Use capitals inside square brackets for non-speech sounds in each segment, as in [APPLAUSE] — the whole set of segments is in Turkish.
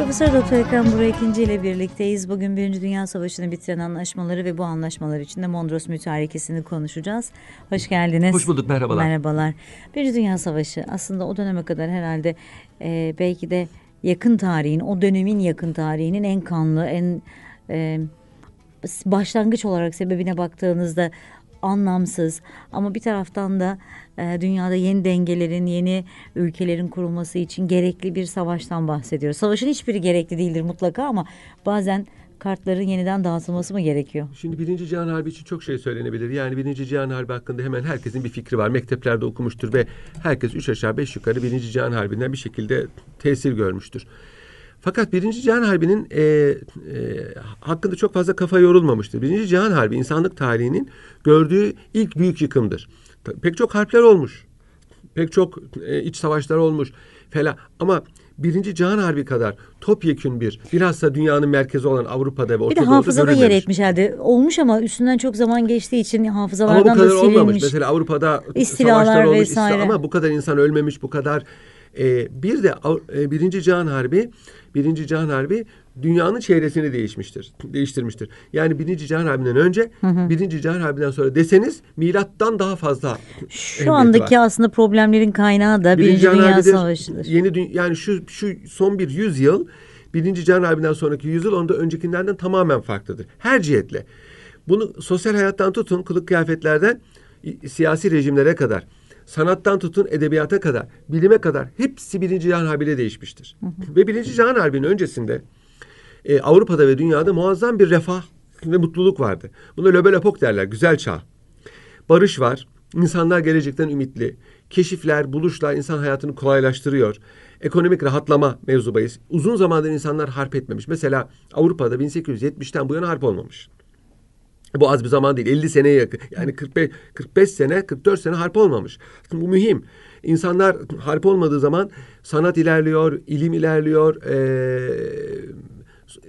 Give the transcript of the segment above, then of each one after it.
Profesör Doktor Ekrem Burak ikinci ile birlikteyiz. Bugün Birinci Dünya Savaşı'nı bitiren anlaşmaları ve bu anlaşmalar içinde Mondros Mütarekesi'ni konuşacağız. Hoş geldiniz. Hoş bulduk, merhabalar. Merhabalar. Birinci Dünya Savaşı aslında o döneme kadar herhalde e, belki de yakın tarihin, o dönemin yakın tarihinin en kanlı, en e, başlangıç olarak sebebine baktığınızda anlamsız ama bir taraftan da e, dünyada yeni dengelerin, yeni ülkelerin kurulması için gerekli bir savaştan bahsediyoruz. Savaşın hiçbiri gerekli değildir mutlaka ama bazen kartların yeniden dağıtılması mı gerekiyor? Şimdi Birinci Cihan Harbi için çok şey söylenebilir. Yani Birinci Cihan Harbi hakkında hemen herkesin bir fikri var. Mekteplerde okumuştur ve herkes üç aşağı beş yukarı Birinci Cihan Harbi'nden bir şekilde tesir görmüştür. Fakat Birinci Cihan Harbi'nin e, e, hakkında çok fazla kafa yorulmamıştır. Birinci Cihan Harbi insanlık tarihinin gördüğü ilk büyük yıkımdır. Pek çok harpler olmuş. Pek çok e, iç savaşlar olmuş falan. Ama Birinci Cihan Harbi kadar topyekün bir bilhassa dünyanın merkezi olan Avrupa'da ve Orta Bir de hafızada yer etmiş herhalde. Olmuş ama üstünden çok zaman geçtiği için hafızalardan ama bu kadar da silinmiş. olmamış. Mesela Avrupa'da İstilalar savaşlar olmuş vesaire. ama bu kadar insan ölmemiş, bu kadar e, bir de e, Birinci Cihan Harbi Birinci Cihan Harbi dünyanın çevresini değişmiştir, değiştirmiştir. Yani Birinci Cihan Harbi'nden önce, hı hı. Birinci Cihan Harbi'nden sonra deseniz milattan daha fazla Şu andaki var. aslında problemlerin kaynağı da Birinci, Birinci Dünya Savaşı'dır. Yeni yani şu şu son bir yüzyıl Birinci Cihan Harbi'nden sonraki yüzyıl onda öncekilerden tamamen farklıdır. Her cihetle. Bunu sosyal hayattan tutun, kılık kıyafetlerden siyasi rejimlere kadar sanattan tutun edebiyata kadar, bilime kadar hepsi Birinci Cihan Harbi'yle değişmiştir. Hı hı. Ve Birinci Cihan Harbi'nin öncesinde e, Avrupa'da ve dünyada muazzam bir refah ve mutluluk vardı. Buna löbel epok derler, güzel çağ. Barış var, insanlar gelecekten ümitli. Keşifler, buluşlar insan hayatını kolaylaştırıyor. Ekonomik rahatlama mevzu bahis. Uzun zamandır insanlar harp etmemiş. Mesela Avrupa'da 1870'ten bu yana harp olmamış. Bu az bir zaman değil. 50 seneye yakın. Yani 45, 45 sene, 44 sene harp olmamış. Bu mühim. İnsanlar harp olmadığı zaman sanat ilerliyor, ilim ilerliyor, ee,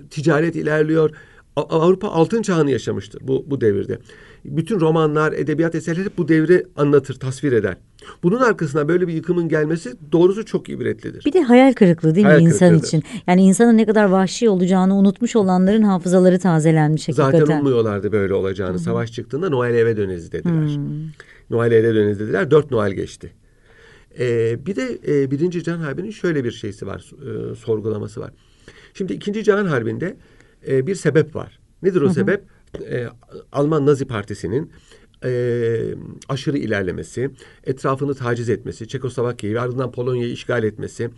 ticaret ilerliyor. Avrupa altın çağını yaşamıştır bu, bu devirde. Bütün romanlar, edebiyat eserleri bu devri anlatır, tasvir eder. Bunun arkasına böyle bir yıkımın gelmesi doğrusu çok ibretlidir. Bir de hayal kırıklığı değil hayal mi insan için? Yani insanın ne kadar vahşi olacağını unutmuş olanların hafızaları tazelenmiş hakikaten. Zaten ummuyorlardı böyle olacağını. Hı-hı. Savaş çıktığında Noel eve döneriz dediler. Hı-hı. Noel eve döneriz dediler. Dört Noel geçti. Ee, bir de e, Birinci Can Harbi'nin şöyle bir şeysi var, e, sorgulaması var. Şimdi İkinci Cihan Harbi'nde e, bir sebep var. Nedir o Hı-hı. sebep? E, Alman Nazi Partisi'nin e, aşırı ilerlemesi, etrafını taciz etmesi, Çekoslovakya'yı ve ardından Polonya'yı işgal etmesi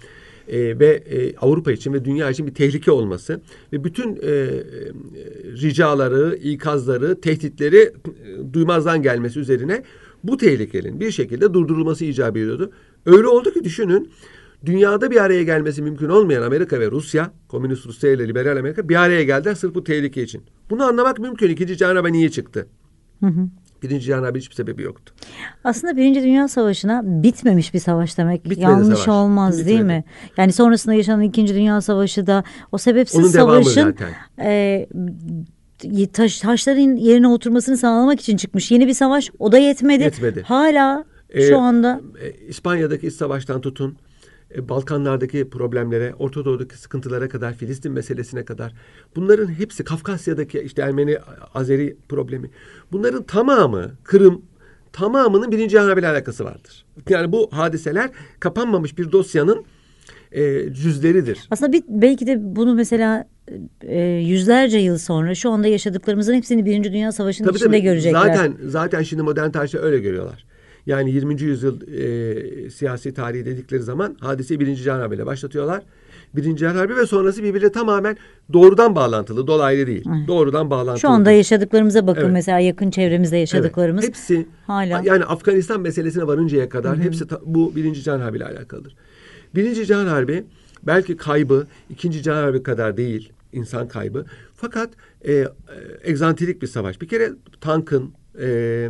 e, ve e, Avrupa için ve dünya için bir tehlike olması ve bütün e, e, ricaları, ikazları, tehditleri e, duymazdan gelmesi üzerine bu tehlikenin bir şekilde durdurulması icap ediyordu. Öyle oldu ki düşünün dünyada bir araya gelmesi mümkün olmayan Amerika ve Rusya, Komünist Rusya ile Liberal Amerika bir araya geldiler sırf bu tehlike için. Bunu anlamak mümkün. İkinci Cihan Harbi niye çıktı? Hı hı. Birinci Cihan Harbi hiçbir sebebi yoktu. Aslında Birinci Dünya Savaşı'na bitmemiş bir savaş demek Bitmedi yanlış savaş. olmaz Bitmedi. değil mi? Yani sonrasında yaşanan İkinci Dünya Savaşı da o sebepsiz Onun savaşın e, taş, taşların yerine oturmasını sağlamak için çıkmış. Yeni bir savaş o da yetmedi. Yetmedi. Hala ee, şu anda. E, İspanya'daki iç savaştan tutun Balkanlardaki problemlere, Orta Doğu'daki sıkıntılara kadar, Filistin meselesine kadar bunların hepsi Kafkasya'daki işte Ermeni Azeri problemi. Bunların tamamı Kırım tamamının birinci Harbi alakası vardır. Yani bu hadiseler kapanmamış bir dosyanın e, cüzleridir. Aslında bir, belki de bunu mesela e, yüzlerce yıl sonra şu anda yaşadıklarımızın hepsini Birinci Dünya Savaşı'nın içinde tabii. görecekler. Zaten zaten şimdi modern tarihte öyle görüyorlar. Yani 20. yüzyıl e, siyasi tarihi dedikleri zaman hadiseyi Birinci Cihan Harbi ile başlatıyorlar. Birinci Cihan Harbi ve sonrası birbiriyle tamamen doğrudan bağlantılı, dolaylı değil. Hı. Doğrudan bağlantılı. Şu anda yaşadıklarımıza bakın evet. mesela yakın çevremizde yaşadıklarımız. Evet. Hepsi hala. Yani Afganistan meselesine varıncaya kadar Hı. hepsi ta, bu Birinci Cihan Harbi ile alakalıdır. Birinci Cihan Harbi belki kaybı ikinci Cihan Harbi kadar değil insan kaybı. Fakat e, e, egzantrik bir savaş. Bir kere tankın, e,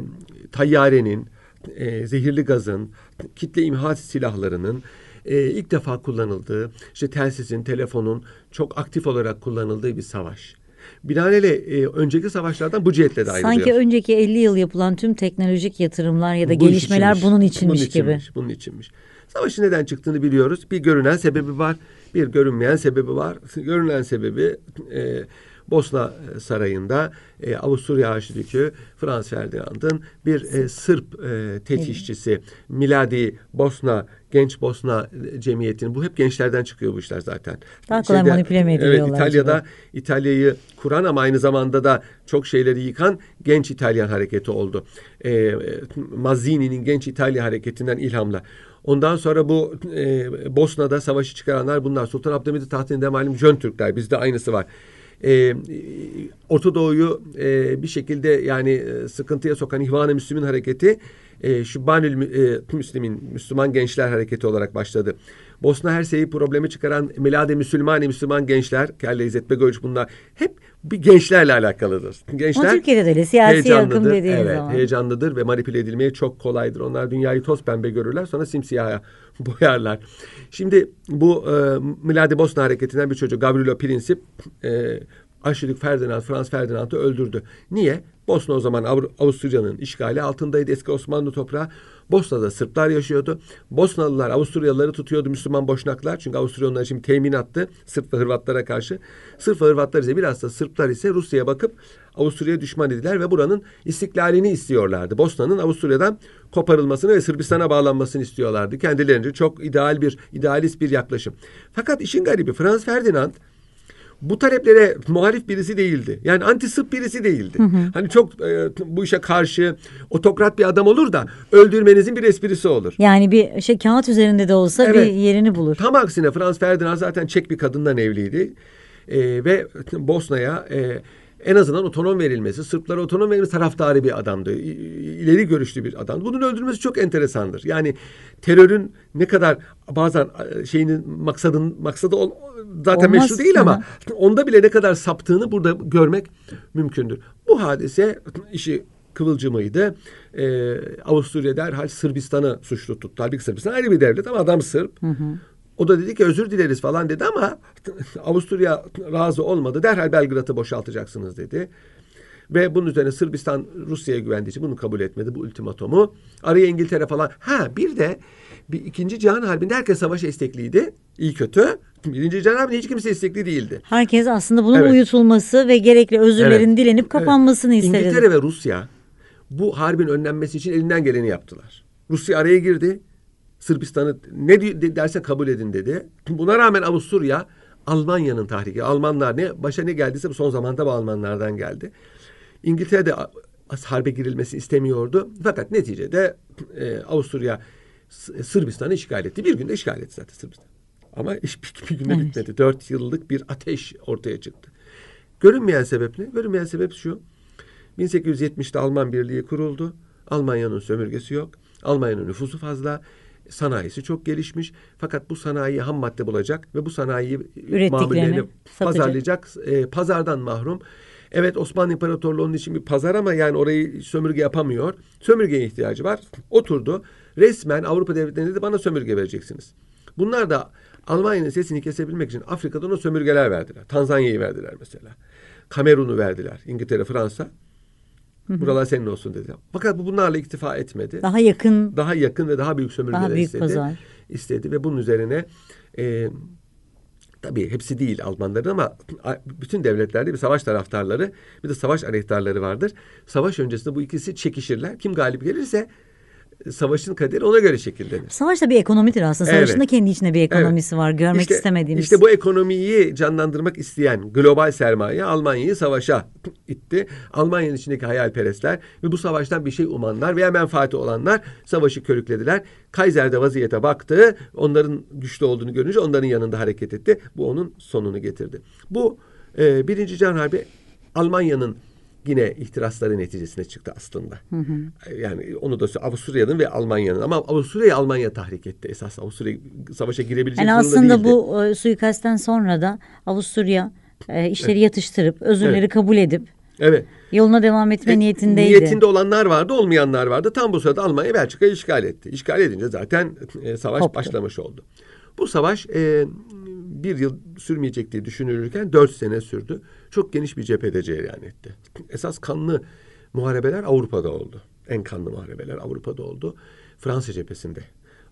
tayyarenin, e, zehirli gazın, kitle imha silahlarının e, ilk defa kullanıldığı, işte telsizin, telefonun çok aktif olarak kullanıldığı bir savaş. Binaenaleyh e, önceki savaşlardan bu cihetle de ayrılıyor. Sanki önceki 50 yıl yapılan tüm teknolojik yatırımlar ya da bu gelişmeler içinmiş, bunun içinmiş, bunun içinmiş gibi. Bunun içinmiş. Savaşın neden çıktığını biliyoruz. Bir görünen sebebi var. bir görünmeyen sebebi var. Görünen sebebi e, Bosna Sarayı'nda e, Avusturya Arşidükü Frans Ferdinand'ın bir e, Sırp e, tetkikçisi Miladi Bosna Genç Bosna Cemiyeti'nin bu hep gençlerden çıkıyor bu işler zaten. Daha kolay Şeyde, manipüle mi Evet İtalya'da? İtalya'yı kuran ama aynı zamanda da çok şeyleri yıkan genç İtalyan hareketi oldu. E, Mazzini'nin genç İtalya hareketinden ilhamla. Ondan sonra bu e, Bosna'da savaşı çıkaranlar bunlar. Sultan Abdülhamid'i tahtinde malum Jön Türkler. Bizde aynısı var. E, Orta Doğu'yu e, bir şekilde yani e, sıkıntıya sokan İhvan-ı Müslümin hareketi e, Şubbanül Mü- e, Müslümin, Müslüman Gençler Hareketi olarak başladı. Bosna Hersey'i problemi çıkaran Miladi Müslümani Müslüman gençler, Kelle İzzet Begoviç bunlar hep bir gençlerle alakalıdır. Gençler Ama Türkiye'de de öyle siyasi akım dediğiniz evet, zaman. heyecanlıdır ve manipüle edilmeye çok kolaydır. Onlar dünyayı toz pembe görürler sonra simsiyaha [LAUGHS] boyarlar. Şimdi bu e, Miladi Bosna hareketinden bir çocuk Gavrilo Princip e, Arşidük Ferdinand, Frans Ferdinand'ı öldürdü. Niye? Bosna o zaman Avru- Avusturya'nın işgali altındaydı. Eski Osmanlı toprağı. Bosna'da Sırplar yaşıyordu. Bosnalılar Avusturyalıları tutuyordu Müslüman boşnaklar. Çünkü Avusturya onlar için temin attı Sırp ve Hırvatlara karşı. Sırp ve Hırvatlar ise biraz da Sırplar ise Rusya'ya bakıp Avusturya'ya düşman ediler ve buranın istiklalini istiyorlardı. Bosna'nın Avusturya'dan koparılmasını ve Sırbistan'a bağlanmasını istiyorlardı. Kendilerince çok ideal bir, idealist bir yaklaşım. Fakat işin garibi Frans Ferdinand bu taleplere muhalif birisi değildi. Yani anti Sırp birisi değildi. Hani çok e, bu işe karşı otokrat bir adam olur da öldürmenizin bir esprisi olur. Yani bir şey kağıt üzerinde de olsa Evet. bir yerini bulur. Tam aksine Frans Ferdinand zaten Çek bir kadından evliydi. E, ve Bosna'ya e, en azından otonom verilmesi, Sırplara otonom verilmesi taraftarı bir adamdı. İleri görüşlü bir adamdı. Bunun öldürülmesi çok enteresandır. Yani terörün ne kadar bazen şeyinin maksadın maksadı ol, zaten Olmaz. meşru değil Hı ama onda bile ne kadar saptığını burada görmek mümkündür. Bu hadise işi kıvılcımıydı. Ee, Avusturya derhal Sırbistan'ı suçlu tuttu. Halbuki Sırbistan ayrı bir devlet ama adam Sırp. O da dedi ki özür dileriz falan dedi ama [LAUGHS] Avusturya razı olmadı. Derhal Belgrad'ı boşaltacaksınız dedi. Ve bunun üzerine Sırbistan Rusya'ya güvendiği için bunu kabul etmedi bu ultimatomu. Araya İngiltere falan. Ha bir de bir ikinci Cihan Harbi'nde herkes savaşa istekliydi. İyi kötü. Birinci Cihan Harbi'nde hiç kimse istekli değildi. Herkes aslında bunun Evet. uyutulması ve gerekli özürlerin Evet. dilenip kapanmasını Evet. istedi. İngiltere ve Rusya bu harbin önlenmesi için elinden geleni yaptılar. Rusya araya girdi. Sırbistan'ı ne derse kabul edin dedi. Buna rağmen Avusturya Almanya'nın tahriki. Almanlar ne başa ne geldiyse bu son zamanda bu Almanlardan geldi. İngiltere de harbe girilmesi istemiyordu. Fakat neticede e, Avusturya Sırbistan'ı işgal etti. Bir günde işgal etti zaten Sırbistan. Ama iş bir, bir günde Evet. bitmedi. Dört yıllık bir ateş ortaya çıktı. Görünmeyen sebep ne? Görünmeyen sebep şu. 1870'te Alman Birliği kuruldu. Almanya'nın sömürgesi yok. Almanya'nın nüfusu fazla. Sanayisi çok gelişmiş. Fakat bu sanayiye ham madde bulacak ve bu sanayiyi mamullerini satacak. pazarlayacak. E, pazardan mahrum. Evet Osmanlı İmparatorluğu onun için bir pazar ama yani orayı sömürge yapamıyor. Sömürgeye ihtiyacı var. Oturdu. Resmen Avrupa devletlerine dedi bana sömürge vereceksiniz. Bunlar da Almanya'nın sesini kesebilmek için Afrika'dan o sömürgeler verdiler. Tanzanya'yı verdiler mesela. Kamerun'u verdiler. İngiltere, Fransa. Buralar senin olsun dedi. Fakat bu bunlarla iktifa etmedi. Daha yakın Daha yakın ve daha büyük sömürgeler Daha büyük istedi. pazar. istedi ve bunun üzerine e, tabii hepsi değil Almanların ama [CLEARS THROAT] bütün devletlerde bir savaş taraftarları bir de savaş anahtarları vardır. Savaş öncesinde bu ikisi çekişirler. Kim galip gelirse savaşın kaderi ona göre şekillenir. Savaş da bir ekonomidir aslında. Savaşın Evet. da kendi içinde bir ekonomisi var. Görmek İşte- istemediğimiz. İşte bu ekonomiyi canlandırmak isteyen global sermaye Almanya'yı savaşa itti. Almanya'nın içindeki hayalperestler ve bu savaştan bir şey umanlar veya menfaati olanlar savaşı körüklediler. Kaiser de vaziyete baktı. Onların güçlü olduğunu görünce onların yanında hareket etti. Bu onun sonunu getirdi. Bu e, Birinci Can Harbi Almanya'nın yine ihtirasları neticesinde çıktı aslında. Yani onu da Avusturya'nın ve Almanya'nın ama Avusturya'yı Almanya tahrik etti esas. Avusturya savaşa girebilecek yani aslında değildi. bu e, suikastten sonra da Avusturya e, işleri yatıştırıp özürleri Evet. kabul edip Evet. yoluna devam etme E, niyetindeydi. Niyetinde olanlar vardı, olmayanlar vardı. Tam bu sırada Almanya Belçika'yı işgal etti. İşgal edince zaten e, savaş Koptu. başlamış oldu. Bu savaş e, bir yıl sürmeyecek diye düşünülürken dört sene sürdü. Çok geniş bir cephede cereyan etti. Esas kanlı muharebeler Avrupa'da oldu. En kanlı muharebeler Avrupa'da oldu. Fransa cephesinde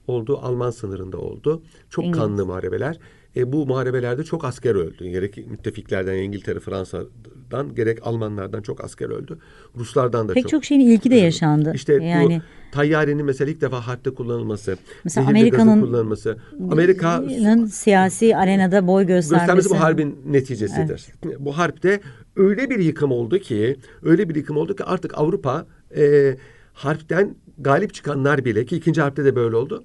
oldu. Alman sınırında oldu. Çok İngiliz. kanlı muharebeler. E, bu muharebelerde çok asker öldü. Gerek müttefiklerden, İngiltere, Fransa'dan, gerek Almanlardan çok asker öldü. Ruslardan da Pek çok. çok şeyin ilki de yaşandı. İşte yani bu tayyarenin mesela ilk defa harpte kullanılması, Mesela Amerika'nın- kullanılması. Amerika Amerika'nın siyasi arenada boy göstermesi. göstermesi bu harbin neticesidir. Bu harpte öyle bir yıkım oldu ki, öyle bir yıkım oldu ki artık Avrupa e, harpten galip çıkanlar bile ki ikinci harpte de böyle oldu.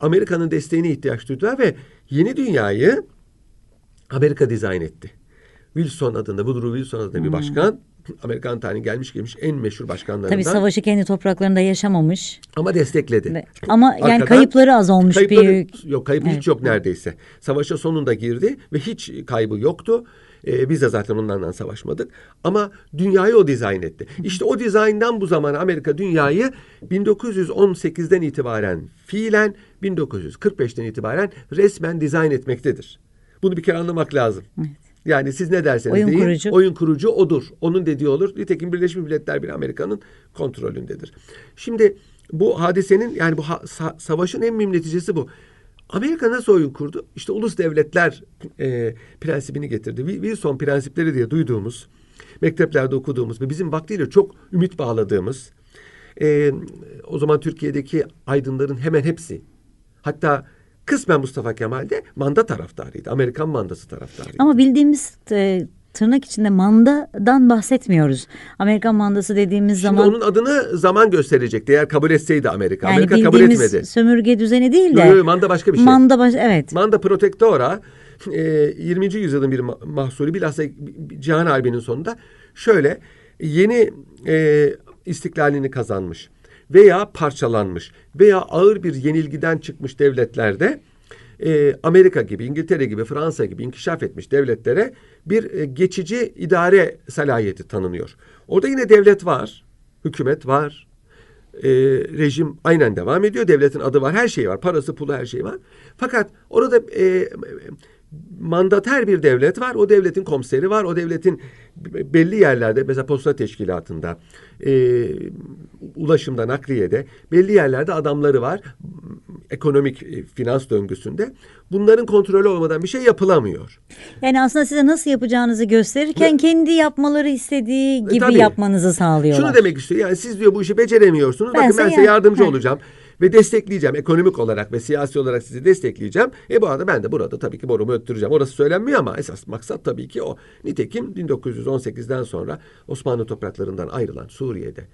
Amerika'nın desteğine ihtiyaç duydular ve yeni dünyayı Amerika dizayn etti. Wilson adında, Woodrow Wilson adında bir başkan. Amerikan tarihinin gelmiş gelmiş en meşhur başkanlarından. Tabii savaşı kendi topraklarında yaşamamış. Ama destekledi. Ve- ama yani Arkadan- kayıpları az olmuş Kayıpları- bir Yok kayıp hiç Evet. yok neredeyse. Savaşa sonunda girdi ve hiç kaybı yoktu. Ee, biz de zaten onlarla savaşmadık. Ama dünyayı o dizayn etti. İşte o dizayndan bu zamana Amerika dünyayı 1918'den itibaren fiilen 1945'ten itibaren resmen dizayn etmektedir. Bunu bir kere anlamak lazım. Yani siz ne derseniz Oyun deyin, kurucu. oyun kurucu odur. Onun dediği olur. Nitekim Birleşmiş Milletler bir Amerika'nın kontrolündedir. Şimdi bu hadisenin yani bu ha- sa- savaşın en mühim neticesi bu. Amerika nasıl oyun kurdu? İşte ulus devletler e, prensibini getirdi. Wi- Wilson prensipleri diye duyduğumuz, mekteplerde okuduğumuz ve bizim vaktiyle çok ümit bağladığımız, e, o zaman Türkiye'deki aydınların hemen hepsi, hatta kısmen Mustafa Kemal de manda taraftarıydı. Amerikan mandası taraftarıydı. Ama bildiğimiz e, tırnak içinde mandadan bahsetmiyoruz. Amerikan mandası dediğimiz Şimdi zaman onun adını zaman gösterecekti eğer kabul etseydi Amerika. yani Amerika kabul bildiğimiz etmedi. sömürge düzeni değil de Yo, yo, manda başka bir şey. manda baş, evet. Manda Protectora e, 20. yüzyılın bir ma- mahsulü bilhassa Cihan Harbi'nin sonunda şöyle yeni e, istiklalini kazanmış veya parçalanmış veya ağır bir yenilgiden çıkmış devletlerde e, Amerika gibi, İngiltere gibi, Fransa gibi inkişaf etmiş devletlere bir e, geçici idare salahiyeti tanınıyor. Orada yine devlet var, hükümet var, e, rejim aynen devam ediyor. Devletin adı var, her şey var. Parası, pulu, her şey var. Fakat orada e, mandater bir devlet var. O devletin komiseri var. O devletin belli yerlerde mesela posta teşkilatında, e, ulaşımda, nakliyede belli yerlerde adamları var. Ekonomik e, finans döngüsünde. Bunların kontrolü olmadan bir şey yapılamıyor. Yani aslında size nasıl yapacağınızı gösterirken kendi yapmaları istediği gibi E, tabii. yapmanızı sağlıyorlar. Şunu demek istiyor. Yani siz diyor bu işi beceremiyorsunuz. Ben Bakın ben size yar- yardımcı Heh. olacağım ve destekleyeceğim. Ekonomik olarak ve siyasi olarak sizi destekleyeceğim. E bu arada ben de burada tabii ki borumu öttüreceğim. Orası söylenmiyor ama esas maksat tabii ki o. Nitekim 1918'den sonra Osmanlı topraklarından ayrılan Suriye'de,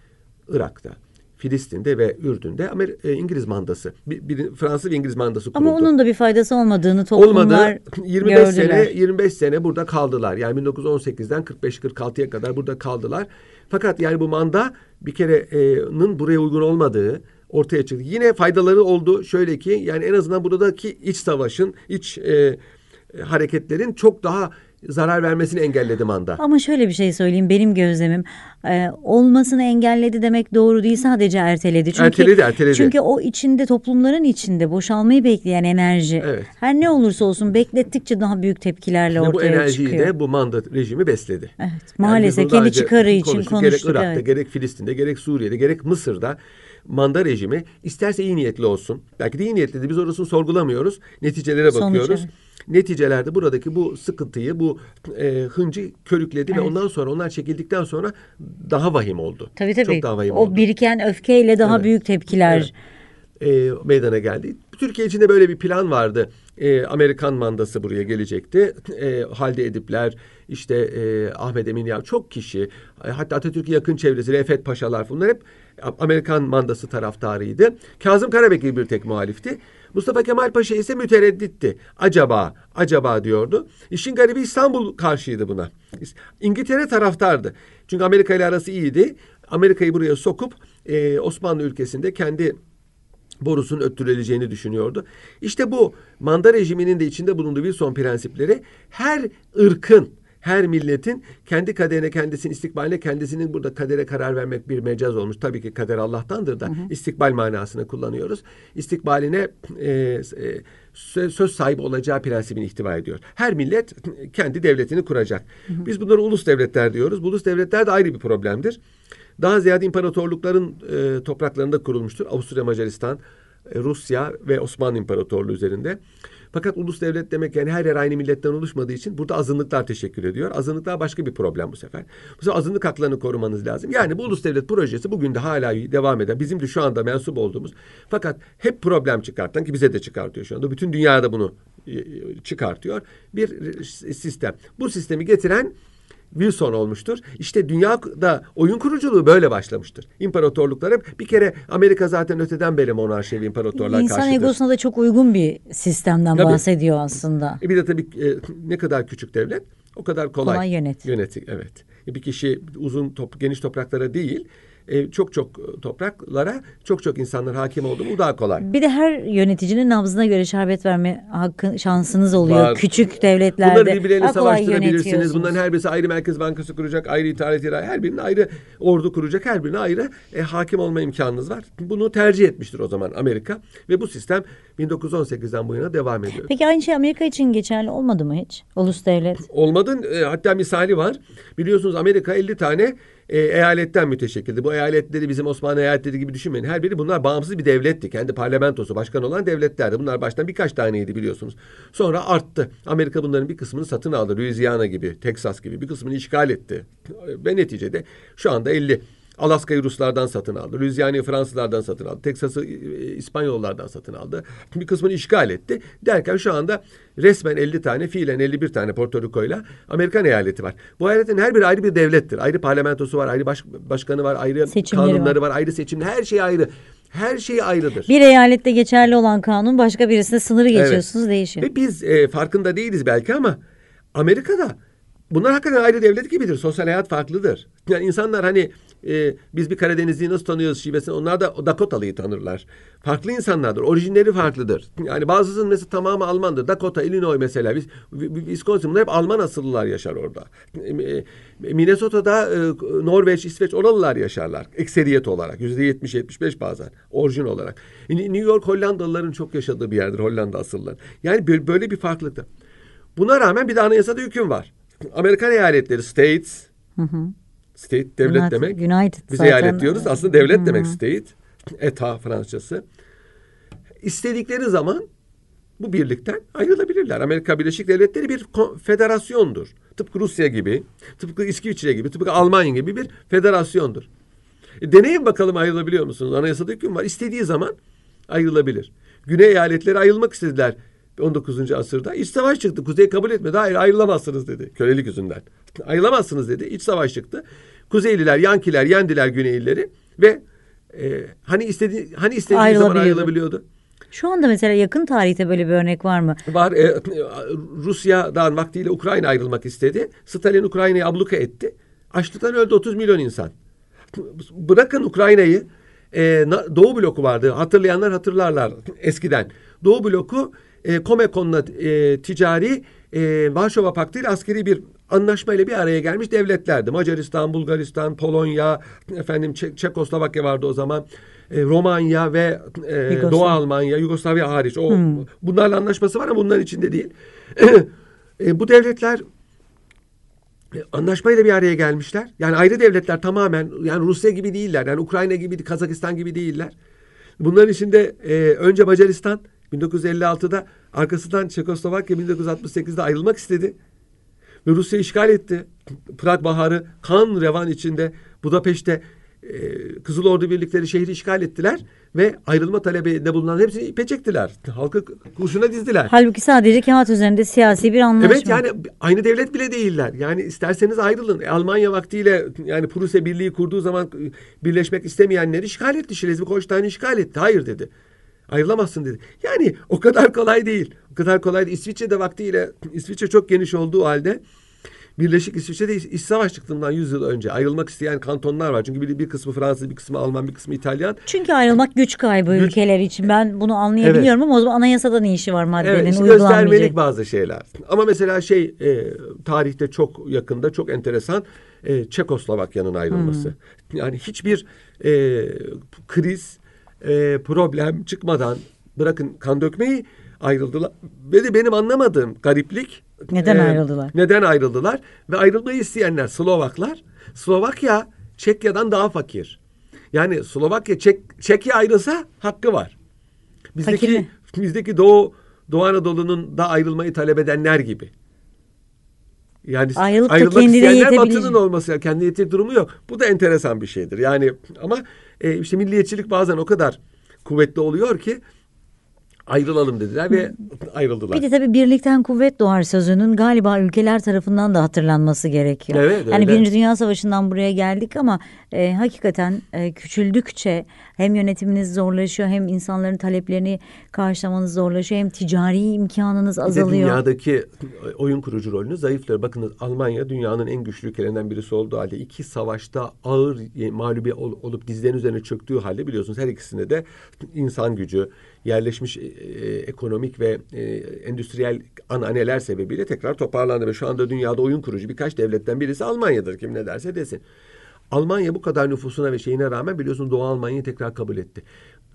Irak'ta, Filistin'de ve Ürdün'de Amer e, İngiliz mandası, bir, bir- Fransız ve İngiliz mandası kuruldu. Ama onun da bir faydası olmadığını toplumlar [LAUGHS] Olmadı. 25 gördüler. sene 25 sene burada kaldılar. Yani 1918'den 45-46'ya kadar burada kaldılar. Fakat yani bu manda bir kere'nin buraya uygun olmadığı ortaya çıktı. Yine faydaları oldu. Şöyle ki yani en azından buradaki iç savaşın, iç e, hareketlerin çok daha zarar vermesini engelledi manda. Ama şöyle bir şey söyleyeyim benim gözlemim e, olmasını engelledi demek doğru değil sadece erteledi. Çünkü, Erteledi, erteledi. Çünkü o içinde toplumların içinde boşalmayı bekleyen enerji Evet. her ne olursa olsun beklettikçe daha büyük tepkilerle bu ortaya enerjiyi çıkıyor. de bu manda rejimi besledi. Evet, Yani maalesef kendi çıkarı için konuştuk. Gerek Irak'ta, evet. gerek Filistin'de, gerek Suriye'de, gerek Mısır'da manda rejimi isterse iyi niyetli olsun. Belki de iyi niyetli de biz orasını sorgulamıyoruz. Neticelere bakıyoruz. evet. Neticelerde buradaki bu sıkıntıyı, bu e, hıncı körükledi ve ondan sonra onlar çekildikten sonra daha vahim oldu. Tabii tabii. Çok daha vahim o oldu. biriken öfkeyle daha Evet. büyük tepkiler. e, meydana geldi. Türkiye için de böyle bir plan vardı. E, Amerikan mandası buraya gelecekti. E, Halide Edipler, işte e, Ahmet Emin Yav, çok kişi, e, hatta Atatürk'ün yakın çevresi, Refet Paşalar bunlar hep Amerikan mandası taraftarıydı. Kazım Karabekir bir tek muhalifti. Mustafa Kemal Paşa ise müteredditti. Acaba, acaba diyordu. İşin garibi İstanbul karşıydı buna. İngiltere taraftardı. Çünkü Amerika ile arası iyiydi. Amerika'yı buraya sokup e, Osmanlı ülkesinde kendi borusunun öttürüleceğini düşünüyordu. İşte bu manda rejiminin de içinde bulunduğu bir son prensipleri her ırkın, her milletin kendi kaderine, kendisinin istikbaline, kendisinin burada kadere karar vermek bir mecaz olmuş. Tabii ki kader Allah'tandır da istikbal manasını kullanıyoruz. İstikbaline e, e, söz sahibi olacağı prensibini ihtiva ediyor. Her millet kendi devletini kuracak. Biz bunları ulus devletler diyoruz. Bu ulus devletler de ayrı bir problemdir. Daha ziyade imparatorlukların e, topraklarında kurulmuştur. Avusturya, Macaristan, e, Rusya ve Osmanlı İmparatorluğu üzerinde. Fakat ulus devlet demek yani her yer aynı milletten oluşmadığı için burada azınlıklar teşekkür ediyor. Azınlıklar başka bir problem bu sefer. Bu sefer azınlık haklarını korumanız lazım. Yani bu ulus devlet projesi bugün de hala devam eden, bizim de şu anda mensup olduğumuz fakat hep problem çıkartan ki bize de çıkartıyor şu anda. Bütün dünyada bunu e, çıkartıyor. Bir sistem. Bu sistemi getiren Wilson olmuştur. İşte dünyada oyun kuruculuğu böyle başlamıştır. İmparatorluklar hep bir kere Amerika zaten öteden beri monarşi ve imparatorlar İnsan karşıdır. egosuna da çok uygun bir sistemden Tabii. bahsediyor aslında. E bir de tabii e, ne kadar küçük devlet o kadar kolay, Kolay yönet. yöneti. Evet. E bir kişi uzun top, geniş topraklara değil e, çok çok topraklara çok çok insanlar hakim oldu mu daha kolay. Bir de her yöneticinin nabzına göre şerbet verme hakkı şansınız oluyor. Var. Küçük devletlerde. Bunları kolay savaştırabilirsiniz. Bunların her birisi ayrı merkez bankası kuracak, ayrı ithalat ihracat, her birine ayrı ordu kuracak, her birine ayrı e, hakim olma imkanınız var. Bunu tercih etmiştir o zaman Amerika ve bu sistem 1918'den bu yana devam ediyor. Peki aynı şey Amerika için geçerli olmadı mı hiç? Ulus devlet. Olmadın e, hatta misali var. Biliyorsunuz Amerika 50 tane e, eyaletten müteşekkildi. Bu eyaletleri bizim Osmanlı eyaletleri gibi düşünmeyin. Her biri bunlar bağımsız bir devletti. Kendi parlamentosu başkan olan devletlerdi. Bunlar baştan birkaç taneydi biliyorsunuz. Sonra arttı. Amerika bunların bir kısmını satın aldı. Louisiana gibi, Texas gibi bir kısmını işgal etti. Ve neticede şu anda 50. Alaska'yı Ruslardan satın aldı. Louisiana'yı Fransızlardan satın aldı. Texas'ı e, İspanyollardan satın aldı. Bir kısmını işgal etti. Derken şu anda resmen 50 tane, fiilen 51 tane Porto Rico'yla Amerikan eyaleti var. Bu eyaletin her biri ayrı bir devlettir. Ayrı parlamentosu var, ayrı baş, başkanı var, ayrı Seçimleri kanunları var. ayrı seçim. Her şey ayrı. Her şey ayrıdır. Bir eyalette geçerli olan kanun başka birisinde sınırı geçiyorsunuz değişiyor. Ve biz e, farkında değiliz belki ama Amerika'da bunlar hakikaten ayrı devlet gibidir. Sosyal hayat farklıdır. Yani insanlar hani e, biz bir Karadenizliyi nasıl tanıyoruz şivesini onlar da Dakotalıyı tanırlar. Farklı insanlardır. Orijinleri farklıdır. Yani bazısının mesela tamamı Almandır. Dakota, Illinois mesela. Biz, Wisconsin bunlar hep Alman asıllılar yaşar orada. E, Minnesota'da e, Norveç, İsveç oralılar yaşarlar. Ekseriyet olarak. Yüzde yetmiş, yetmiş beş bazen. Orijin olarak. E, New York Hollandalıların çok yaşadığı bir yerdir. Hollanda asıllar. Yani böyle bir farklılıkta. Buna rağmen bir de anayasada hüküm var. Amerikan eyaletleri, states, Hı hı. State devlet United- demek. United Biz zaten. eyalet diyoruz. Aslında devlet Hı. demek state. Eta Fransızcası. İstedikleri zaman bu birlikten ayrılabilirler. Amerika Birleşik Devletleri bir federasyondur. Tıpkı Rusya gibi, tıpkı İsviçre gibi, tıpkı Almanya gibi bir federasyondur. E, deneyin bakalım ayrılabiliyor musunuz? Anayasada hüküm var. İstediği zaman ayrılabilir. Güney eyaletleri ayrılmak istediler 19. asırda. İç savaş çıktı. Kuzey kabul etmedi. Hayır ayrılamazsınız dedi. Kölelik yüzünden. Ayrılamazsınız dedi. İç savaş çıktı. Kuzeyliler, Yankiler yendiler Güneylileri ve e, hani istediği hani istediği zaman Ayrılabiliyordu. Şu anda mesela yakın tarihte böyle bir örnek var mı? Var e, Rusya'dan vaktiyle Ukrayna ayrılmak istedi. Stalin Ukrayna'yı abluka etti. Açlıktan öldü 30 milyon insan. Bırakın Ukrayna'yı e, Doğu bloku vardı. Hatırlayanlar hatırlarlar eskiden. Doğu bloku e, Comecon'la e, ticari e, Varşova Paktı ile askeri bir anlaşmayla bir araya gelmiş devletlerdi. Macaristan, Bulgaristan, Polonya, efendim Çek- Çekoslovakya vardı o zaman. E, Romanya ve e, Doğu Almanya, Yugoslavya hariç. O bunlarla anlaşması var ama bunların içinde değil. [CLEARS THROAT] e, bu devletler e, anlaşmayla bir araya gelmişler. Yani ayrı devletler tamamen yani Rusya gibi değiller. Yani Ukrayna gibi, Kazakistan gibi değiller. Bunların içinde e, önce Macaristan 1956'da arkasından Çekoslovakya 1968'de ayrılmak istedi. Ve Rusya işgal etti. Prag Baharı kan revan içinde Budapeşte e, Kızıl Ordu birlikleri şehri işgal ettiler ve ayrılma talebinde bulunan hepsini ipe çektiler. Halkı kurşuna dizdiler. Halbuki sadece kağıt üzerinde siyasi bir anlaşma. Evet yani aynı devlet bile değiller. Yani isterseniz ayrılın. E, Almanya vaktiyle yani Prusya Birliği kurduğu zaman e, birleşmek istemeyenleri işgal etti. Schleswig-Holstein'i işgal etti. Hayır dedi. Ayrılamazsın dedi. Yani o kadar kolay değil. O kadar kolay değil. İsviçre'de vaktiyle İsviçre çok geniş olduğu halde Birleşik İsviçre'de iç savaş çıktığından 100 yıl önce ayrılmak isteyen kantonlar var. Çünkü bir, bir kısmı Fransız, bir kısmı Alman, bir kısmı İtalyan. Çünkü ayrılmak güç kaybı Güç- ülkeler için. Ben bunu anlayabiliyorum ama o zaman anayasada ne işi var maddenin Evet, işte göstermelik bazı şeyler. Ama mesela şey e, tarihte çok yakında çok enteresan e, Çekoslovakya'nın ayrılması. Yani hiçbir e, kriz, e, problem çıkmadan bırakın kan dökmeyi ayrıldılar. Ve de benim anlamadığım gariplik. Neden ayrıldılar? Neden ayrıldılar? Ve ayrılmayı isteyenler Slovaklar. Slovakya Çekya'dan daha fakir. Yani Slovakya Çek, Çekya ayrılsa hakkı var. Bizdeki bizdeki Doğu Doğu Anadolu'nun da ayrılmayı talep edenler gibi. Yani Ayrılıp da ayrılmak kendine isteyenler. Batı'nın olması yani kendi yetecek durumu yok. Bu da enteresan bir şeydir. Yani ama e, işte milliyetçilik bazen o kadar kuvvetli oluyor ki ayrılalım dediler ve ayrıldılar. Bir de tabii birlikten kuvvet doğar sözünün galiba ülkeler tarafından da hatırlanması gerekiyor. Evet, yani. Birinci Dünya Savaşı'ndan buraya geldik ama e, hakikaten e, küçüldükçe hem yönetiminiz zorlaşıyor hem insanların taleplerini karşılamanız zorlaşıyor hem ticari imkanınız Bir de azalıyor. dünyadaki oyun kurucu rolünü zayıflıyor. Bakınız Almanya dünyanın en güçlü ülkelerinden birisi olduğu halde iki savaşta ağır mağlubi ol- olup dizlerin üzerine çöktüğü halde biliyorsunuz her ikisinde de insan gücü, yerleşmiş e, e, ekonomik ve e, endüstriyel ananeler sebebiyle tekrar toparlandı ve şu anda dünyada oyun kurucu birkaç devletten birisi Almanya'dır kim ne derse desin. Almanya bu kadar nüfusuna ve şeyine rağmen biliyorsun Doğu Almanya'yı tekrar kabul etti.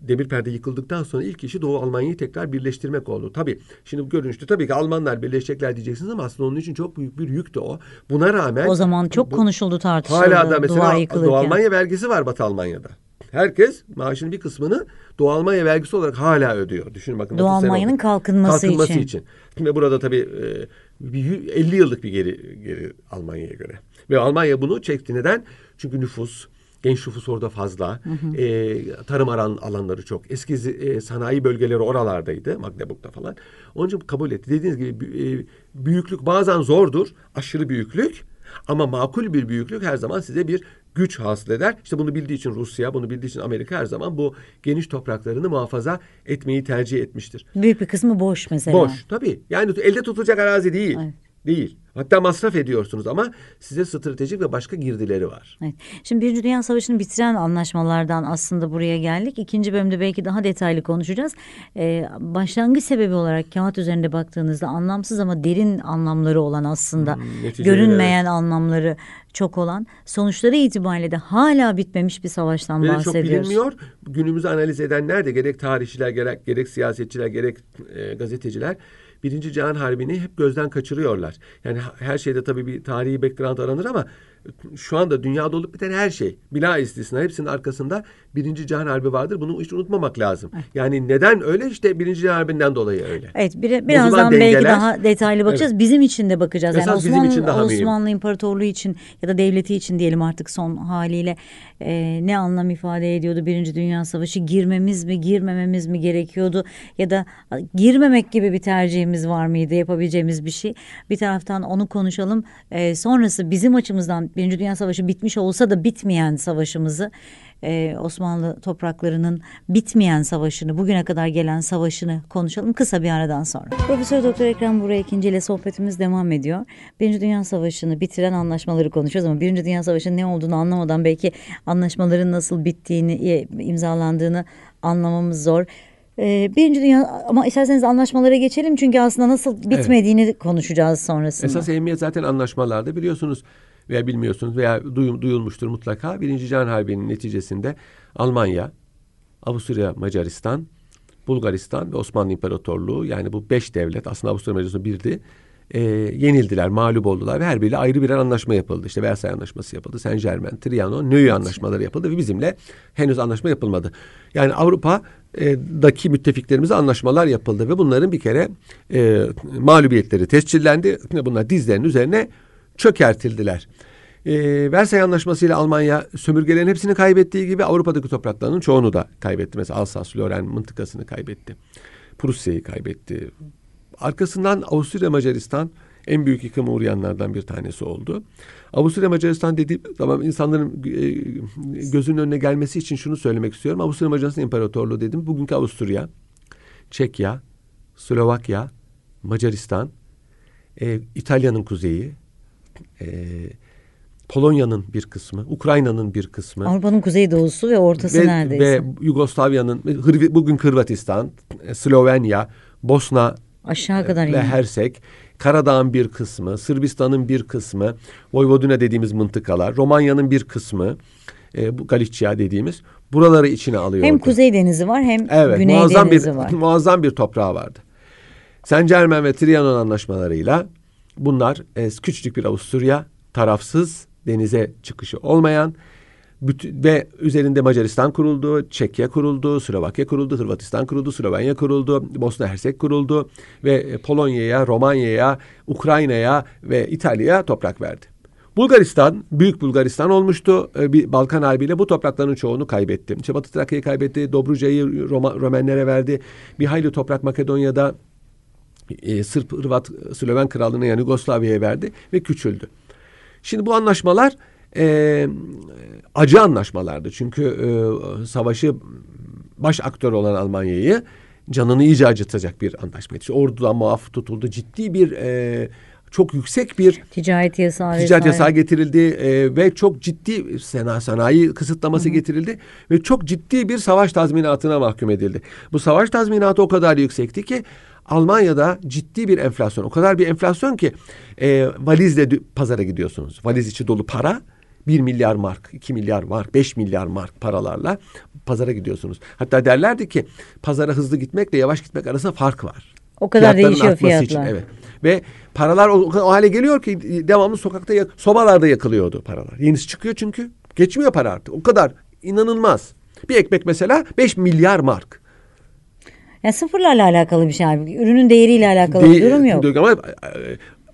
Demir perde yıkıldıktan sonra ilk işi Doğu Almanya'yı tekrar birleştirmek oldu. Tabii şimdi bu görünüşte tabii ki Almanlar birleşecekler diyeceksiniz ama aslında onun için çok büyük bir yüktü o. Buna rağmen O zaman çok bu- konuşuldu tartışıldı. Hala da mesela. Doğu Almanya vergisi var Batı Almanya'da. Herkes maaşının bir kısmını Doğu Almanya vergisi olarak hala ödüyor. Düşünün bakın. Doğu 30 sene Almanya'nın oldu. kalkınması kalkınması için. için. Ve burada tabii e, bir yü- 50 yıllık bir geri, geri Almanya'ya göre. Ve Almanya bunu çekti. Neden? Çünkü nüfus, genç nüfus orada fazla. E, tarım aran alanları çok. Eski e, sanayi bölgeleri oralardaydı. Magdeburg'da falan. Onun için kabul etti. Dediğiniz gibi e, büyüklük bazen zordur. Aşırı büyüklük. Ama makul bir büyüklük her zaman size bir güç hasıl eder. İşte bunu bildiği için Rusya, bunu bildiği için Amerika her zaman bu geniş topraklarını muhafaza etmeyi tercih etmiştir. Büyük bir kısmı boş mesela. Boş tabii. Yani elde tutulacak arazi değil. Evet. Değil. Hatta masraf ediyorsunuz ama size stratejik ve başka girdileri var. Evet. Şimdi Birinci Dünya Savaşı'nı bitiren anlaşmalardan aslında buraya geldik. İkinci bölümde belki daha detaylı konuşacağız. Ee, başlangıç sebebi olarak kağıt üzerinde baktığınızda anlamsız ama derin anlamları olan aslında Hmm, görünmeyen anlamları çok olan sonuçları itibariyle de hala bitmemiş bir savaştan Ve çok bahsediyoruz. bilinmiyor. Günümüzü analiz edenler de gerek tarihçiler, gerek, gerek siyasetçiler, gerek e, gazeteciler Birinci Cihan Harbi'ni hep gözden kaçırıyorlar. Yani her şeyde tabii bir tarihi background aranır ama şu anda dünyada olup biten her şey bila istisna hepsinin arkasında Birinci Cihan Harbi vardır. Bunu hiç unutmamak lazım. Yani neden öyle? İşte Birinci Cihan Harbi'nden dolayı öyle. Evet bir, birazdan dengeler- belki daha detaylı bakacağız. Bizim için de bakacağız. Yani Esas bizim Osmanlı, için daha. Osmanlı İmparatorluğu için ya da devleti için diyelim artık son haliyle e, ne anlam ifade ediyordu Birinci Dünya Savaşı? Girmemiz mi girmememiz mi gerekiyordu? Ya da girmemek gibi bir tercihimiz var mıydı? Yapabileceğimiz bir şey. Bir taraftan onu konuşalım. E, sonrası bizim açımızdan Birinci Dünya Savaşı bitmiş olsa da bitmeyen savaşımızı e, Osmanlı topraklarının bitmeyen savaşını, bugüne kadar gelen savaşını konuşalım kısa bir aradan sonra. Profesör Doktor Ekrem Burak ikinci ile sohbetimiz devam ediyor. Birinci Dünya Savaşı'nı bitiren anlaşmaları konuşuyoruz ama Birinci Dünya Savaşı'nın ne olduğunu anlamadan belki anlaşmaların nasıl bittiğini, e, imzalandığını anlamamız zor. E, Birinci Dünya ama isterseniz anlaşmalara geçelim çünkü aslında nasıl bitmediğini konuşacağız sonrasında. Esas ehemmiyet zaten anlaşmalarda biliyorsunuz veya bilmiyorsunuz veya duyulmuştur mutlaka. Birinci Cihan Harbi'nin neticesinde Almanya, Avusturya, Macaristan, Bulgaristan ve Osmanlı İmparatorluğu yani bu beş devlet aslında Avusturya Macaristan birdi. E, yenildiler, mağlup oldular ve her biriyle ayrı birer anlaşma yapıldı. İşte Versay Anlaşması yapıldı, Saint Germain, Trianon, Neuilly anlaşmaları yapıldı ve bizimle henüz anlaşma yapılmadı. Yani Avrupa'daki müttefiklerimize anlaşmalar yapıldı ve bunların bir kere e, mağlubiyetleri tescillendi. Bunlar dizlerinin üzerine çökertildiler. E, Versay Anlaşması ile Almanya sömürgelerin hepsini kaybettiği gibi Avrupa'daki topraklarının çoğunu da kaybetti. Mesela Alsas-Lorraine mıntıkasını kaybetti. Prusya'yı kaybetti. Arkasından Avusturya Macaristan en büyük yıkıma uğrayanlardan bir tanesi oldu. Avusturya Macaristan dediğim zaman insanların e, gözünün önüne gelmesi için şunu söylemek istiyorum. Avusturya Macaristan İmparatorluğu dedim. Bugünkü Avusturya, Çekya, Slovakya, Macaristan, e, İtalya'nın kuzeyi, e, Polonya'nın bir kısmı, Ukrayna'nın bir kısmı. Avrupa'nın kuzeydoğusu ve ortası ve, neredeyse. ve Yugoslavya'nın, bugün Hırvatistan, e, Slovenya, Bosna Aşağı kadar ve. Hersek, Karadağ'ın bir kısmı, Sırbistan'ın bir kısmı, Vojvodina dediğimiz mıntıkalar, Romanya'nın bir kısmı, e, bu Galicia dediğimiz buraları içine alıyordu. Hem Kuzey Denizi var hem Evet, Güney muazzam Denizi bir var. [LAUGHS] muazzam bir toprağı vardı. Saint Germain ve Trianon anlaşmalarıyla bunlar e, küçücük bir Avusturya, tarafsız, denize çıkışı olmayan, bütün, ve üzerinde Macaristan kuruldu, Çekya kuruldu, Slovakya kuruldu, Hırvatistan kuruldu, Slovenya kuruldu, Bosna Hersek kuruldu ve Polonya'ya, Romanya'ya, Ukrayna'ya ve İtalya'ya toprak verdi. Bulgaristan, Büyük Bulgaristan olmuştu. Ee, bir Balkan Harbi'yle bu toprakların çoğunu kaybetti. İşte Trakya'yı kaybetti, Dobruca'yı Roma, Romenlere verdi. Bir hayli toprak Makedonya'da e, Sırp, Hırvat, Sloven Krallığı'na yani Yugoslavya'ya verdi ve küçüldü. Şimdi bu anlaşmalar e, acı anlaşmalardı. Çünkü e, savaşı baş aktör olan Almanya'yı canını iyice acıtacak bir anlaşmaydı. İşte ordudan muaf tutuldu. Ciddi bir e, çok yüksek bir ticaret yasağı ticaret yasağı getirildi e, ve çok ciddi sena, sanayi kısıtlaması Hı-hı. getirildi ve çok ciddi bir savaş tazminatına mahkum edildi. Bu savaş tazminatı o kadar yüksekti ki Almanya'da ciddi bir enflasyon. O kadar bir enflasyon ki e, valizle pazara gidiyorsunuz. Valiz içi dolu para 1 milyar mark, 2 milyar mark, 5 milyar mark paralarla pazara gidiyorsunuz. Hatta derlerdi ki pazara hızlı gitmekle yavaş gitmek arasında fark var. O kadar Fiyatların değişiyor fiyatlar. Için, evet. Ve paralar o, o hale geliyor ki devamlı sokakta yak, sobalarda yakılıyordu paralar. Yenisi çıkıyor çünkü. Geçmiyor para artık. O kadar inanılmaz. Bir ekmek mesela 5 milyar mark. Yani sıfırlarla alakalı bir şey. Ürünün değeriyle alakalı De- bir durum yok. Ama e,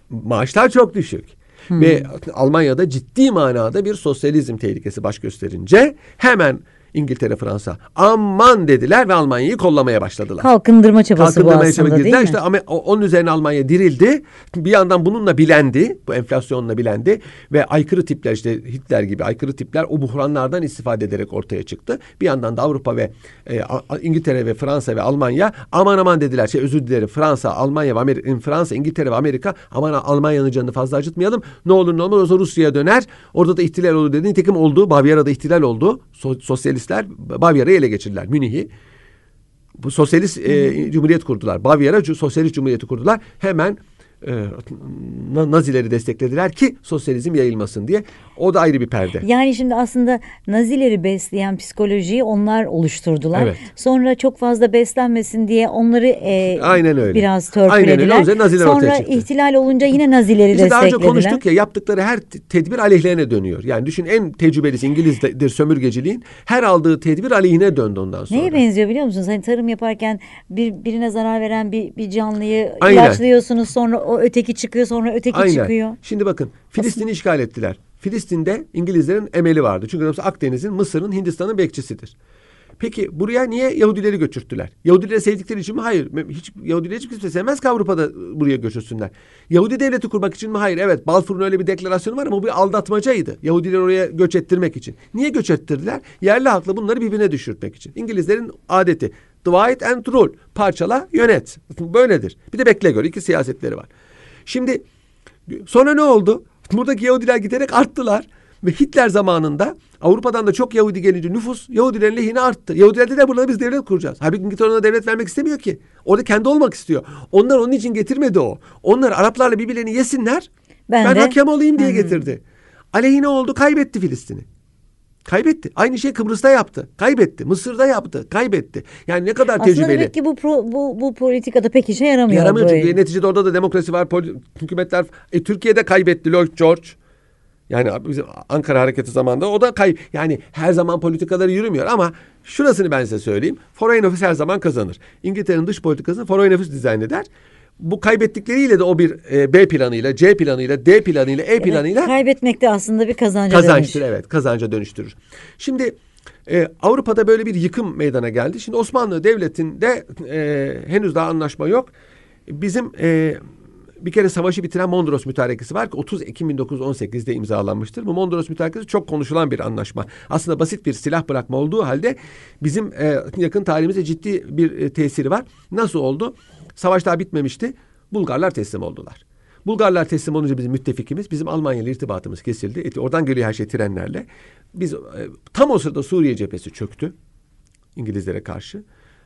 maaşlar çok düşük. Hmm. Ve Almanya'da ciddi manada bir sosyalizm tehlikesi baş gösterince hemen İngiltere, Fransa aman dediler ve Almanya'yı kollamaya başladılar. Kalkındırma çabası Kalkındırmaya bu aslında çabası değil mi? İşte ama onun üzerine Almanya dirildi. Bir yandan bununla bilendi. Bu enflasyonla bilendi. Ve aykırı tipler işte Hitler gibi aykırı tipler o buhranlardan istifade ederek ortaya çıktı. Bir yandan da Avrupa ve e, İngiltere ve Fransa ve Almanya aman aman dediler. Şey özür dilerim Fransa, Almanya ve Amerika, Fransa, İngiltere ve Amerika aman Almanya'nın canını fazla acıtmayalım. Ne olur ne olmaz o Rusya'ya döner. Orada da ihtilal olur dedi. Nitekim oldu. Bavyera'da ihtilal oldu. So sosyalist sosyalistler Bavyera'yı ele geçirdiler. Münih'i. Bu sosyalist e, cumhuriyet kurdular. Bavyera sosyalist cumhuriyeti kurdular. Hemen e, Nazileri desteklediler ki sosyalizm yayılmasın diye. O da ayrı bir perde. Yani şimdi aslında Nazileri besleyen psikolojiyi onlar oluşturdular. Evet. Sonra çok fazla beslenmesin diye onları e, Aynen öyle. biraz törpülediler. Aynen öyle. Naziler Sonra ihtilal olunca yine Nazileri işte desteklediler. Daha önce konuştuk ya yaptıkları her tedbir aleyhlerine dönüyor. Yani düşün en tecrübelisi İngilizdir sömürgeciliğin her aldığı tedbir aleyhine döndü ondan sonra. Neye benziyor biliyor musunuz? Hani tarım yaparken bir, birine zarar veren bir, bir canlıyı Aynen. ilaçlıyorsunuz sonra o öteki çıkıyor sonra öteki Aynen. çıkıyor. Şimdi bakın Filistin'i işgal ettiler. Filistin'de İngilizlerin emeli vardı. Çünkü Akdeniz'in, Mısır'ın, Hindistan'ın bekçisidir. Peki buraya niye Yahudileri göçürttüler? Yahudileri sevdikleri için mi? Hayır. Hiç Yahudileri hiç kimse sevmez ki Avrupa'da buraya göçürsünler. Yahudi devleti kurmak için mi? Hayır. Evet. Balfour'un öyle bir deklarasyonu var ama bu bir aldatmacaydı. Yahudileri oraya göç ettirmek için. Niye göç ettirdiler? Yerli halkla bunları birbirine düşürtmek için. İngilizlerin adeti. Divide and rule. Parçala, yönet. Böyledir. Bir de bekle gör. İki siyasetleri var. Şimdi sonra ne oldu? Buradaki Yahudiler giderek arttılar. Ve Hitler zamanında Avrupa'dan da çok Yahudi gelince nüfus Yahudilerin lehine arttı. Yahudiler dediler burada biz devlet kuracağız. Halbuki İngiltere ona devlet vermek istemiyor ki. Orada kendi olmak istiyor. Onlar onun için getirmedi o. Onlar Araplarla birbirlerini yesinler. Ben, ben de, hakem olayım diye hmm. getirdi. Aleyhine oldu kaybetti Filistin'i. Kaybetti. Aynı şey Kıbrıs'ta yaptı. Kaybetti. Mısır'da yaptı. Kaybetti. Yani ne kadar Aslında tecrübeli. Aslında ki bu, pro, bu, bu politikada pek işe yaramıyor. Yaramıyor böyle. çünkü neticede orada da demokrasi var. Hükümetler. E, Türkiye'de kaybetti Lloyd George. Yani bizim Ankara hareketi zamanında o da kay yani her zaman politikaları yürümüyor ama şurasını ben size söyleyeyim. Foreign Office her zaman kazanır. İngiltere'nin dış politikasını Foreign Office dizayn eder bu kaybettikleriyle de o bir e, B planıyla, C planıyla, D planıyla, E planıyla evet, kaybetmek de aslında bir kazanca kazançtır. Dönüş. Evet, kazanca dönüştürür. Şimdi e, Avrupa'da böyle bir yıkım meydana geldi. Şimdi Osmanlı Devleti'nde e, henüz daha anlaşma yok. Bizim e, bir kere savaşı bitiren Mondros Mütarekesi var ki 30 Ekim 1918'de imzalanmıştır. Bu Mondros Mütarekesi çok konuşulan bir anlaşma. Aslında basit bir silah bırakma olduğu halde bizim e, yakın tarihimizde ciddi bir e, tesiri var. Nasıl oldu? Savaş daha bitmemişti. Bulgarlar teslim oldular. Bulgarlar teslim olunca bizim müttefikimiz, bizim Almanya ile irtibatımız kesildi. E, oradan geliyor her şey trenlerle. Biz e, tam o sırada Suriye cephesi çöktü İngilizlere karşı.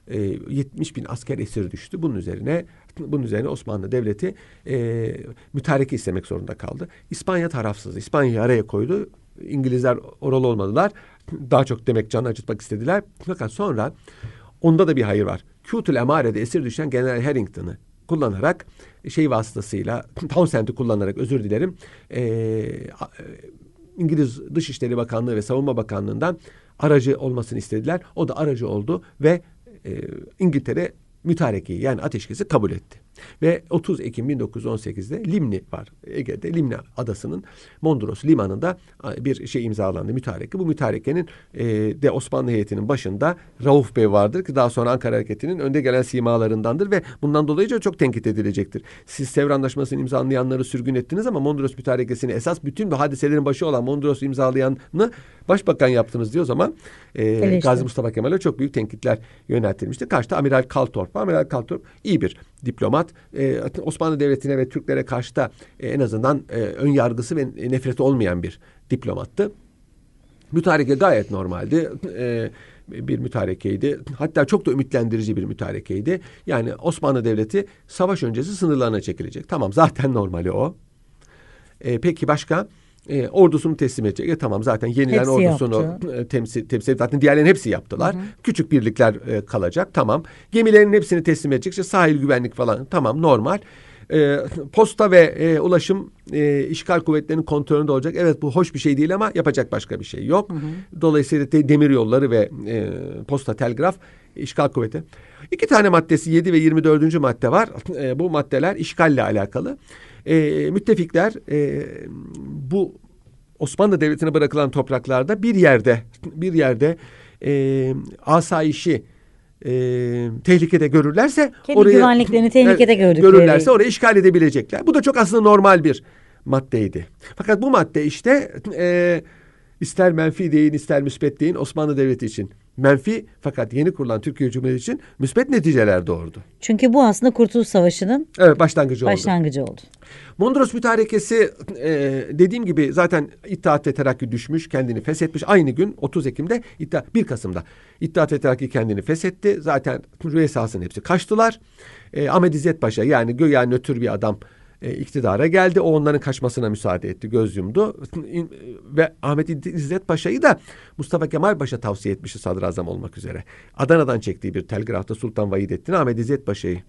E, 70 bin asker esir düştü. Bunun üzerine bunun üzerine Osmanlı Devleti e, mütareke istemek zorunda kaldı. İspanya tarafsız. İspanya'yı araya koydu. İngilizler oralı olmadılar. Daha çok demek can acıtmak istediler. Fakat sonra onda da bir hayır var. Kütül Emare'de esir düşen General Harrington'ı kullanarak şey vasıtasıyla [CLEARS THROAT] Townsend'i kullanarak özür dilerim e, İngiliz Dışişleri Bakanlığı ve Savunma Bakanlığı'ndan aracı olmasını istediler. O da aracı oldu ve e, İngiltere mütarekeyi yani ateşkesi kabul etti. Ve 30 Ekim 1918'de Limni var. Ege'de Limni adasının Mondros limanında bir şey imzalandı mütareke. Bu mütarekenin e, de Osmanlı heyetinin başında Rauf Bey vardır ki daha sonra Ankara Hareketi'nin önde gelen simalarındandır ve bundan dolayı çok tenkit edilecektir. Siz Sevr Anlaşması'nı imzalayanları sürgün ettiniz ama Mondros mütarekesini esas bütün bu hadiselerin başı olan Mondros imzalayanı başbakan yaptınız diyor o zaman e, Gazi Mustafa Kemal'e çok büyük tenkitler yöneltilmişti. Karşıda Amiral Kaltorp. Amiral Kaltorp iyi bir diplomat. E, Osmanlı Devleti'ne ve Türklere karşı da e, en azından e, ön yargısı ve nefreti olmayan bir diplomattı. Mütareke gayet normaldi. E, bir mütarekeydi. Hatta çok da ümitlendirici bir mütarekeydi. Yani Osmanlı Devleti savaş öncesi sınırlarına çekilecek. Tamam zaten [LAUGHS] normali o. E, peki başka? E, ordusunu teslim edecek. E, tamam zaten yenilen hepsi ordusunu e, temsil, temsil zaten diğerlerin hepsi yaptılar. Hı hı. Küçük birlikler e, kalacak. Tamam. Gemilerin hepsini teslim edecek. İşte sahil güvenlik falan tamam normal. E, posta ve e, ulaşım e, işgal kuvvetlerinin kontrolünde olacak. Evet bu hoş bir şey değil ama yapacak başka bir şey yok. Hı hı. Dolayısıyla de, demir yolları ve e, posta telgraf işgal kuvveti. İki tane maddesi 7 ve 24. madde var. E, bu maddeler işgalle alakalı e, müttefikler e, bu Osmanlı Devleti'ne bırakılan topraklarda bir yerde bir yerde e, asayişi e, tehlikede görürlerse Kendi oraya güvenliklerini [LAUGHS] tehlikede gördükleri. görürlerse orayı işgal edebilecekler. Bu da çok aslında normal bir maddeydi. Fakat bu madde işte e, ister menfi deyin ister müspet deyin Osmanlı Devleti için menfi fakat yeni kurulan Türkiye Cumhuriyeti için müspet neticeler doğurdu. Çünkü bu aslında Kurtuluş Savaşı'nın evet, başlangıcı, başlangıcı oldu. oldu. Mondros mütarekesi e, dediğim gibi zaten İttihat ve Terakki düşmüş, kendini feshetmiş. Aynı gün 30 Ekim'de, İttihat, 1 Kasım'da İttihat ve Terakki kendini feshetti. Zaten rüyasasının hepsi kaçtılar. E, Ahmet İzzet Paşa yani göya nötr bir adam e, iktidara geldi. O onların kaçmasına müsaade etti. Göz yumdu. Ve Ahmet İzzet Paşa'yı da Mustafa Kemal Paşa tavsiye etmişti sadrazam olmak üzere. Adana'dan çektiği bir telgrafta Sultan Vahidettin Ahmet İzzet Paşa'yı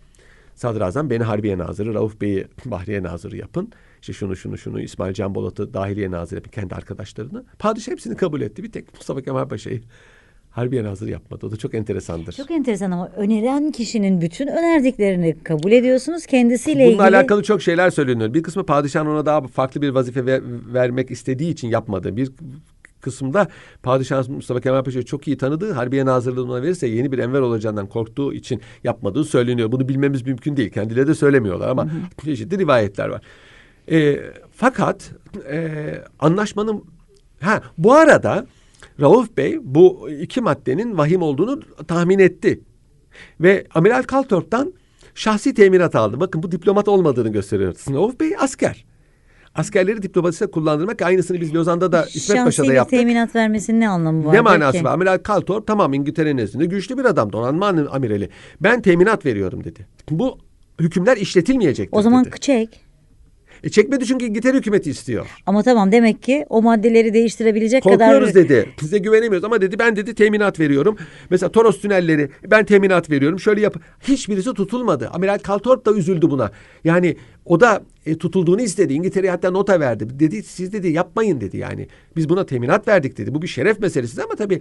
sadrazam beni Harbiye Nazırı, Rauf Bey'i [LAUGHS] Bahriye Nazırı yapın. İşte şunu şunu şunu İsmail Can Bolat'ı Dahiliye Nazırı yapın kendi arkadaşlarını. Padişah hepsini kabul etti. Bir tek Mustafa Kemal Paşa'yı Harbiye Nazırı yapmadı. O da çok enteresandır. Çok enteresan ama öneren kişinin bütün önerdiklerini kabul ediyorsunuz. Kendisiyle Bununla ilgili... alakalı çok şeyler söyleniyor. Bir kısmı padişahın ona daha farklı bir vazife ver, vermek istediği için yapmadı. Bir kısımda Padişah Mustafa Kemal Paşa'yı çok iyi tanıdığı Harbiye Nazırlığı'na verirse yeni bir enver olacağından korktuğu için yapmadığı söyleniyor. Bunu bilmemiz mümkün değil. Kendileri de söylemiyorlar ama çeşitli rivayetler var. E, fakat e, anlaşmanın ha bu arada Rauf Bey bu iki maddenin vahim olduğunu tahmin etti. Ve Amiral Kaltorp'tan şahsi teminat aldı. Bakın bu diplomat olmadığını gösteriyor. Rauf Bey asker. Askerleri diplomaside kullandırmak aynısını biz Lozan'da da İsmet Paşa'da yaptık. Şahsi teminat vermesinin ne anlamı var? Ne manası var? Amiral Kaltorp tamam İngiltere'nin nezdinde güçlü bir adam. Donanma amirali. Ben teminat veriyorum dedi. Bu hükümler işletilmeyecek. O zaman dedi. çek. E çekmedi çünkü İngiltere hükümeti istiyor. Ama tamam demek ki o maddeleri değiştirebilecek Korkuyoruz kadar... Dedi. Size güvenemiyoruz ama dedi ben dedi teminat veriyorum. Mesela Toros tünelleri ben teminat veriyorum. Şöyle yap. Hiçbirisi tutulmadı. Amiral Kaltorp da üzüldü buna. Yani o da e, tutulduğunu istedi. İngiltere'ye hatta nota verdi. Dedi siz dedi yapmayın dedi yani. Biz buna teminat verdik dedi. Bu bir şeref meselesi ama tabii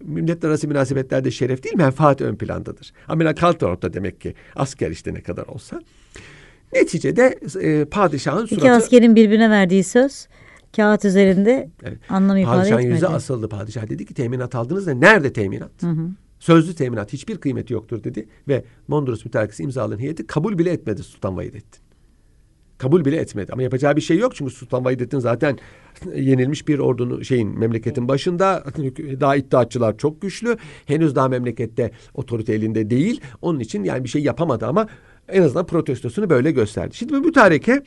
milletler arası münasebetlerde şeref değil menfaat ön plandadır. Amiral Kaltorp da demek ki asker işte ne kadar olsa. Neticede e, padişahın suratı... İki askerin birbirine verdiği söz kağıt üzerinde evet. anlam ifade padişahın etmedi. yüzü asıldı. Padişah dedi ki teminat aldınız da nerede teminat? Hı hı. Sözlü teminat hiçbir kıymeti yoktur dedi ve Mondros mütarekesi imzalanan heyeti kabul bile etmedi Sultan Vahidettin. Kabul bile etmedi ama yapacağı bir şey yok çünkü Sultan Vahidettin zaten [LAUGHS] yenilmiş bir ordunun şeyin memleketin başında [LAUGHS] daha iddiatçılar çok güçlü. Henüz daha memlekette otorite elinde değil. Onun için yani bir şey yapamadı ama en azından protestosunu böyle gösterdi. Şimdi bu mütareke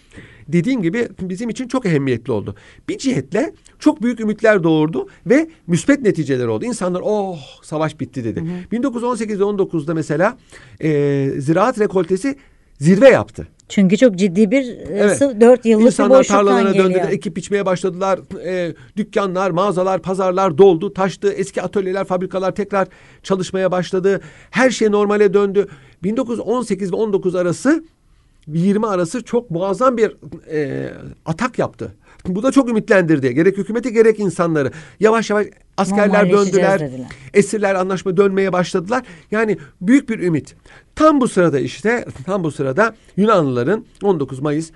dediğim gibi bizim için çok ehemmiyetli oldu. Bir cihetle çok büyük ümitler doğurdu ve müspet neticeler oldu. İnsanlar oh savaş bitti dedi. Hı hı. 1918'de 19'da mesela e, ziraat rekoltesi zirve yaptı. Çünkü çok ciddi bir e, evet. dört yıllık İnsanlar bir tarlalarına döndüler, ekip biçmeye başladılar. E, dükkanlar, mağazalar, pazarlar doldu, taştı. Eski atölyeler, fabrikalar tekrar çalışmaya başladı. Her şey normale döndü. 1918 ve 19 arası 20 arası çok muazzam bir e, atak yaptı. Bu da çok ümitlendirdi. Gerek hükümeti gerek insanları. Yavaş yavaş askerler döndüler. dediler. Esirler anlaşma dönmeye başladılar. Yani büyük bir ümit. Tam bu sırada işte tam bu sırada Yunanlıların 19 Mayıs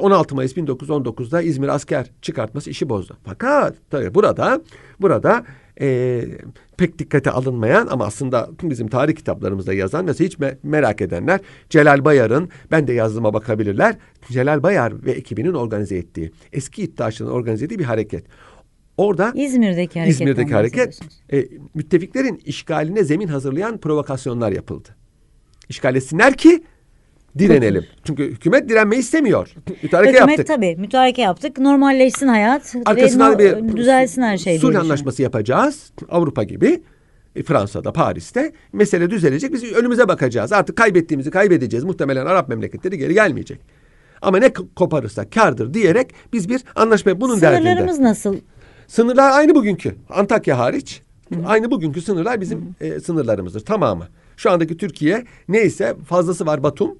16 Mayıs 1919'da İzmir asker çıkartması işi bozdu. Fakat tabii burada burada e, pek dikkate alınmayan ama aslında bizim tarih kitaplarımızda yazan mesela hiç me- merak edenler Celal Bayar'ın ben de yazdığıma bakabilirler. Celal Bayar ve ekibinin organize ettiği eski iddiaçların organize ettiği bir hareket. Orada İzmir'deki hareketten İzmir'deki hareket e, müttefiklerin işgaline zemin hazırlayan provokasyonlar yapıldı. İşgal etsinler ki direnelim. Çünkü hükümet direnmeyi istemiyor. Mütareke Hükümet yaptık. tabii mütareke yaptık. Normalleşsin hayat. Arkasından ve no- bir düzelsin her şey. sulh anlaşması yapacağız. Avrupa gibi. E, Fransa'da, Paris'te mesele düzelecek. Biz önümüze bakacağız. Artık kaybettiğimizi kaybedeceğiz. Muhtemelen Arap memleketleri geri gelmeyecek. Ama ne k- koparırsak kardır diyerek biz bir anlaşma bunun derdinde. Sınırlarımız nasıl? Sınırlar aynı bugünkü. Antakya hariç. Aynı bugünkü sınırlar bizim e, sınırlarımızdır tamamı. Şu andaki Türkiye neyse fazlası var Batum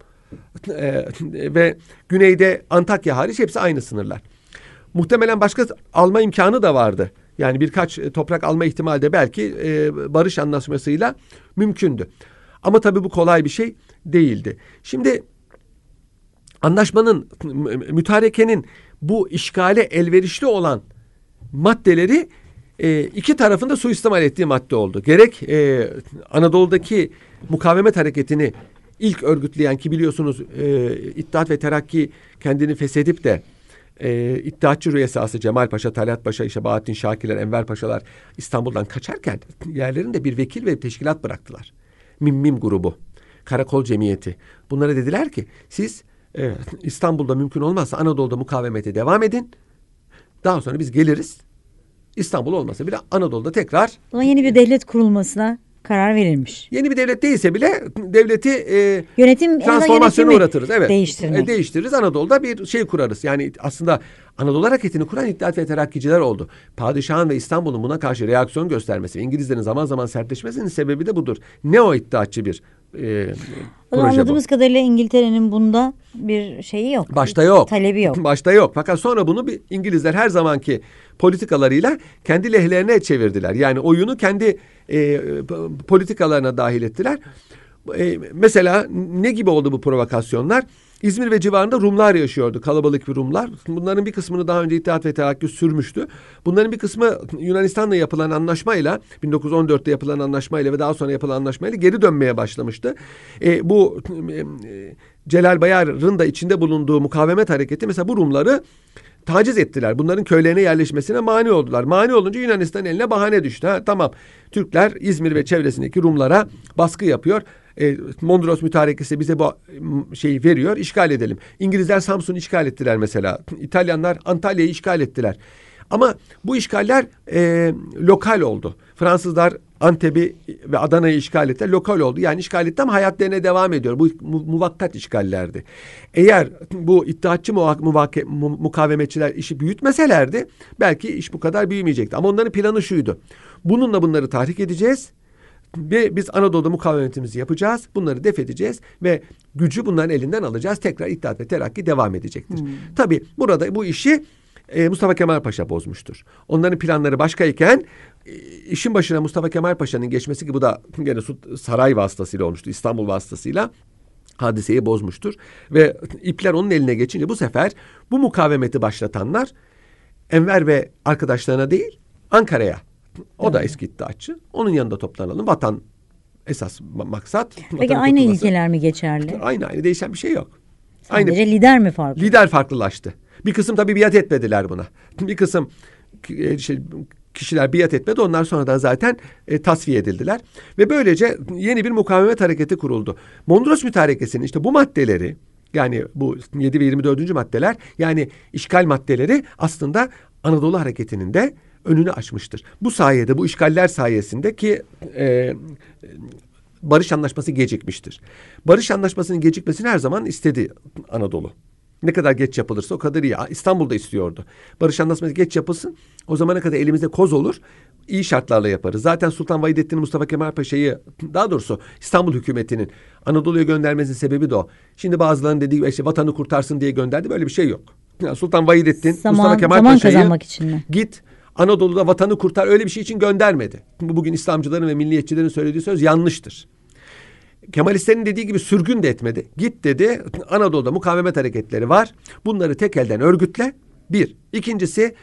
e, ve güneyde Antakya hariç hepsi aynı sınırlar. Muhtemelen başka alma imkanı da vardı. Yani birkaç e, toprak alma ihtimali de belki e, barış anlaşmasıyla mümkündü. Ama tabii bu kolay bir şey değildi. Şimdi anlaşmanın, mü- mütarekenin bu işgale elverişli olan maddeleri e, iki tarafında suistimal ettiği madde oldu. Gerek e, Anadolu'daki mukavemet hareketini ilk örgütleyen ki biliyorsunuz e, İttihat ve Terakki kendini feshedip de e, İttihatçı rüyasası Cemal Paşa, Talat Paşa, işte Bahattin Şakirler, Enver Paşalar İstanbul'dan kaçarken yerlerinde bir vekil ve teşkilat bıraktılar. Mim Mim grubu, Karakol Cemiyeti. Bunlara dediler ki siz e, İstanbul'da mümkün olmazsa Anadolu'da mukavemete devam edin. Daha sonra biz geliriz. İstanbul olmasa bile Anadolu'da tekrar O zaman yeni bir devlet kurulmasına karar verilmiş. yeni bir devlet değilse bile devleti e, Yönetim transformasyona uğratırız. Evet. Değiştirmek. E, değiştiririz. Anadolu'da bir şey kurarız. Yani aslında Anadolu hareketini kuran İttihat ve Terakkiciler oldu. Padişahın ve İstanbul'un buna karşı reaksiyon göstermesi, İngilizlerin zaman zaman sertleşmesinin sebebi de budur. Ne o iddiatçı bir e, proje bu. anladığımız kadarıyla İngiltere'nin bunda bir şeyi yok. Başta yok. Talebi yok. [LAUGHS] Başta yok. Fakat sonra bunu bir İngilizler her zamanki politikalarıyla kendi lehlerine çevirdiler. Yani oyunu kendi e, politikalarına dahil ettiler. E, mesela ne gibi oldu bu provokasyonlar? İzmir ve civarında Rumlar yaşıyordu. Kalabalık bir Rumlar. Bunların bir kısmını daha önce İttihat ve Terakki sürmüştü. Bunların bir kısmı Yunanistan'la yapılan anlaşmayla 1914'te yapılan anlaşmayla ve daha sonra yapılan anlaşmayla geri dönmeye başlamıştı. E, bu e, Celal Bayar'ın da içinde bulunduğu mukavemet hareketi mesela bu Rumları taciz ettiler. Bunların köylerine yerleşmesine mani oldular. Mani olunca Yunanistan eline bahane düştü. Ha, tamam Türkler İzmir ve çevresindeki Rumlara baskı yapıyor. E, Mondros mütarekesi bize bu şeyi veriyor. işgal edelim. İngilizler Samsun'u işgal ettiler mesela. İtalyanlar Antalya'yı işgal ettiler. Ama bu işgaller e, lokal oldu. Fransızlar Antep'i ve Adana'yı işgal ettiler. Lokal oldu. Yani işgal etti ama hayatlarına devam ediyor. Bu mu- muvakkat işgallerdi. Eğer bu iddiatçı muva- muvake- mu- mukavemetçiler işi büyütmeselerdi belki iş bu kadar büyümeyecekti. Ama onların planı şuydu. Bununla bunları tahrik edeceğiz. Ve biz Anadolu'da mukavemetimizi yapacağız. Bunları def edeceğiz ve gücü bunların elinden alacağız. Tekrar İttihat ve Terakki devam edecektir. Tabii burada bu işi e, Mustafa Kemal Paşa bozmuştur. Onların planları başkayken e, işin başına Mustafa Kemal Paşa'nın geçmesi ki bu da [LAUGHS] gene saray vasıtasıyla olmuştu. İstanbul vasıtasıyla hadiseyi bozmuştur. Ve [LAUGHS] ipler onun eline geçince bu sefer bu mukavemeti başlatanlar Enver ve arkadaşlarına değil Ankara'ya. O da eski iddiaçı. Onun yanında toplanalım. Vatan esas ma- maksat. Peki aynı kurtulması. ilkeler mi geçerli? Aynı aynı değişen bir şey yok. Sadece lider mi farklı? Lider farklılaştı. Bir kısım tabii biat etmediler buna. [LAUGHS] Bir kısım e, şey, kişiler biat etmedi. Onlar sonradan zaten e, tasfiye edildiler. Ve böylece yeni bir mukavemet hareketi kuruldu. Mondros mütarekesinin işte bu maddeleri yani bu 7 ve 24. maddeler yani işgal maddeleri aslında Anadolu hareketinin de önünü açmıştır. Bu sayede bu işgaller sayesinde ki e, barış anlaşması gecikmiştir. Barış anlaşmasının gecikmesini her zaman istedi Anadolu. Ne kadar geç yapılırsa o kadar iyi. İstanbul'da istiyordu. Barış anlaşması geç yapılsın. O zamana kadar elimizde koz olur. İyi şartlarla yaparız. Zaten Sultan Vahidettin Mustafa Kemal Paşa'yı daha doğrusu İstanbul hükümetinin Anadolu'ya göndermesinin sebebi de o. Şimdi bazılarının dediği gibi işte vatanı kurtarsın diye gönderdi. Böyle bir şey yok. Yani Sultan Vahidettin Zaman- Mustafa Kemal Paşa'yı kazanmak için mi? git Anadolu'da vatanı kurtar öyle bir şey için göndermedi. Bu bugün İslamcıların ve milliyetçilerin söylediği söz yanlıştır. Kemalistlerin dediği gibi sürgün de etmedi. Git dedi Anadolu'da mukavemet hareketleri var. Bunları tek elden örgütle. Bir. İkincisi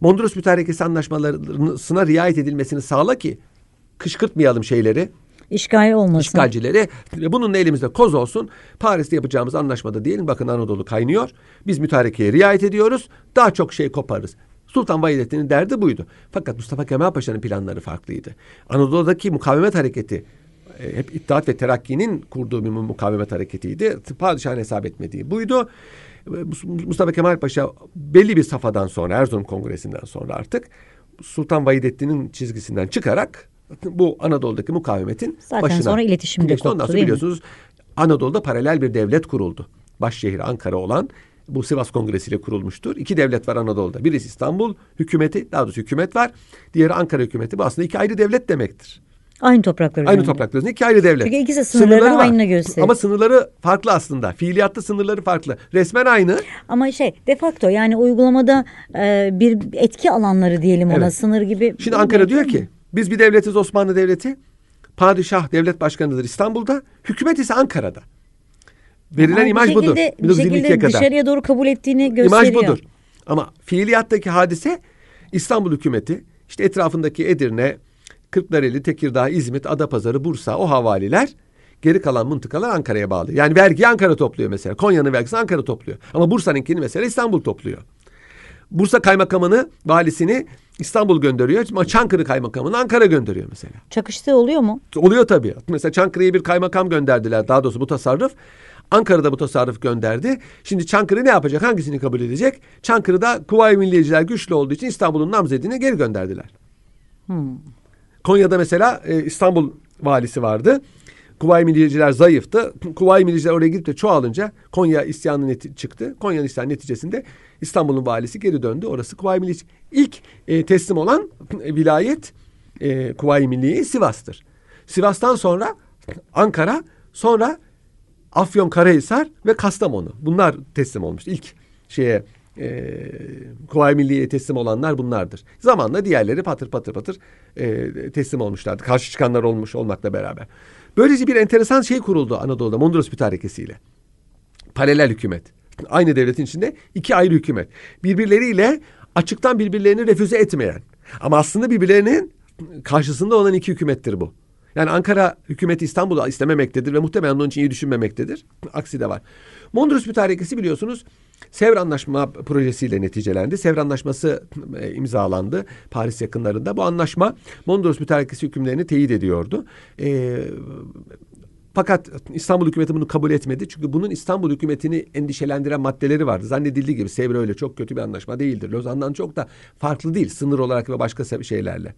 Mondros Mütarekesi anlaşmalarına riayet edilmesini sağla ki kışkırtmayalım şeyleri, İşgal olmasın. işgalcileri. Ve bununla elimizde koz olsun. Paris'te yapacağımız anlaşmada diyelim bakın Anadolu kaynıyor. Biz mütarekeye riayet ediyoruz. Daha çok şey koparız. Sultan Vahidettin'in derdi buydu. Fakat Mustafa Kemal Paşa'nın planları farklıydı. Anadolu'daki mukavemet hareketi e, hep İttihat ve Terakki'nin kurduğu bir mukavemet hareketiydi. Padişahın hesap etmediği buydu. E, Mustafa Kemal Paşa belli bir safhadan sonra Erzurum Kongresi'nden sonra artık Sultan Vahidettin'in çizgisinden çıkarak bu Anadolu'daki mukavemetin Zaten başına. sonra iletişim de. Ondan koptu, sonra değil mi? biliyorsunuz Anadolu'da paralel bir devlet kuruldu. Başşehri Ankara olan bu Sivas Kongresi ile kurulmuştur. İki devlet var Anadolu'da. Birisi İstanbul hükümeti, daha doğrusu hükümet var. Diğeri Ankara hükümeti. Bu aslında iki ayrı devlet demektir. Aynı topraklar Aynı üzerinde. topraklar üzerinde iki ayrı devlet. Çünkü ikisi sınırları var. aynı gösteriyor. Ama sınırları farklı aslında. Fiiliyatta sınırları farklı. Resmen aynı. Ama şey de facto yani uygulamada e, bir etki alanları diyelim ona Evet. sınır gibi. Şimdi Ankara diyor ki biz bir devletiz Osmanlı Devleti. Padişah devlet başkanıdır İstanbul'da. Hükümet ise Ankara'da. Verilen Ama bir imaj budur. şekilde- Bir 1922'ye şekilde kadar. dışarıya doğru kabul ettiğini gösteriyor. İmaj budur. Ama fiiliyattaki hadise İstanbul hükümeti işte etrafındaki Edirne, Kırklareli, Tekirdağ, İzmit, Adapazarı, Bursa o havaliler geri kalan mıntıkalar Ankara'ya bağlı. Yani vergi Ankara topluyor mesela. Konya'nın vergisi Ankara topluyor. Ama Bursa'nınkini mesela İstanbul topluyor. Bursa kaymakamını, valisini İstanbul gönderiyor. Ama Çankırı kaymakamını Ankara gönderiyor mesela. Çakıştığı oluyor mu? Oluyor tabii. Mesela Çankırı'ya bir kaymakam gönderdiler. Daha doğrusu bu tasarruf. Ankara'da bu tasarruf gönderdi. Şimdi Çankırı ne yapacak? Hangisini kabul edecek? Çankırı'da Kuvayi Milliyeciler güçlü olduğu için İstanbul'un namzedini geri gönderdiler. Konya'da mesela e, İstanbul valisi vardı. Kuvayi Milliyeciler zayıftı. [CLEARS THROAT] Kuvayi Milliyeciler oraya gidip de çoğalınca Konya isyanı neti- çıktı. Konya'nın isyanı neticesinde İstanbul'un valisi geri döndü. Orası Kuvayi Milliyeci. İlk e, teslim olan e, [CLEARS THROAT] vilayet e, Kuvayi Milliye Sivas'tır. Sivas'tan sonra [CLEARS THROAT] Ankara, sonra Afyon, Karahisar ve Kastamonu. Bunlar teslim olmuş. İlk şeye e, Kuvayi Milliye'ye teslim olanlar bunlardır. Zamanla diğerleri patır patır patır e, teslim olmuşlardı. Karşı çıkanlar olmuş olmakla beraber. Böylece bir enteresan şey kuruldu Anadolu'da Mondros Mütarekesi'yle. Paralel hükümet. Aynı devletin içinde iki ayrı hükümet. Birbirleriyle açıktan birbirlerini refüze etmeyen. Ama aslında birbirlerinin karşısında olan iki hükümettir bu. Yani Ankara hükümeti İstanbul'u istememektedir ve muhtemelen onun için iyi düşünmemektedir. Aksi de var. Mondros Mütarekesi biliyorsunuz Sevr Anlaşma projesiyle neticelendi. Sevr Anlaşması e, imzalandı Paris yakınlarında. Bu anlaşma Mondros Mütarekesi hükümlerini teyit ediyordu. E, fakat İstanbul hükümeti bunu kabul etmedi. Çünkü bunun İstanbul hükümetini endişelendiren maddeleri vardı. Zannedildiği gibi Sevr öyle çok kötü bir anlaşma değildir. Lozan'dan çok da farklı değil sınır olarak ve başka şeylerle.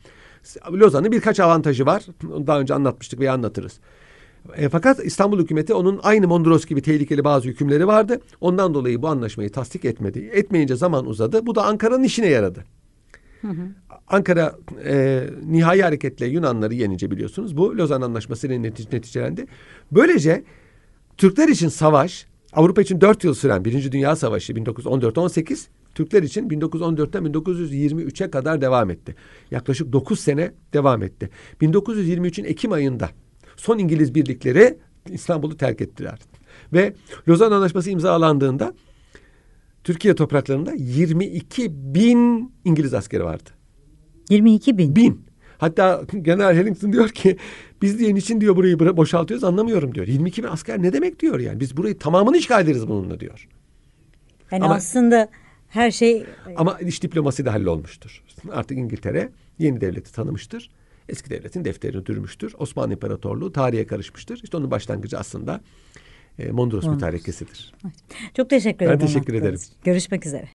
Lozan'ın birkaç avantajı var. Daha önce anlatmıştık veya anlatırız. E, fakat İstanbul hükümeti onun aynı Mondros gibi tehlikeli bazı hükümleri vardı. Ondan dolayı bu anlaşmayı tasdik etmedi. Etmeyince zaman uzadı. Bu da Ankara'nın işine yaradı. Ankara e, nihai hareketle Yunanları yenince biliyorsunuz bu Lozan Anlaşması ile netice, neticelendi. Böylece Türkler için savaş Avrupa için 4 yıl süren Birinci Dünya Savaşı 1914-18 Türkler için 1914'ten 1923'e kadar devam etti. Yaklaşık 9 sene devam etti. 1923'ün Ekim ayında son İngiliz birlikleri İstanbul'u terk ettiler. Ve Lozan Anlaşması imzalandığında Türkiye topraklarında 22 bin İngiliz askeri vardı. 22 bin. Bin. Hatta General Harrington diyor ki biz diye niçin diyor burayı boşaltıyoruz anlamıyorum diyor. 22 bin asker ne demek diyor yani. Biz burayı tamamını işgal ederiz bununla diyor. Yani Ama- aslında her şey Ama iş diplomasi de hallolmuştur. Artık İngiltere yeni devleti tanımıştır. Eski devletin defterini dürmüştür. Osmanlı İmparatorluğu tarihe karışmıştır. İşte onun başlangıcı aslında e, Mondros Mütarekesi'dir. çok teşekkür Ben ederim. teşekkür anlattığınız ederim. Görüşmek üzere.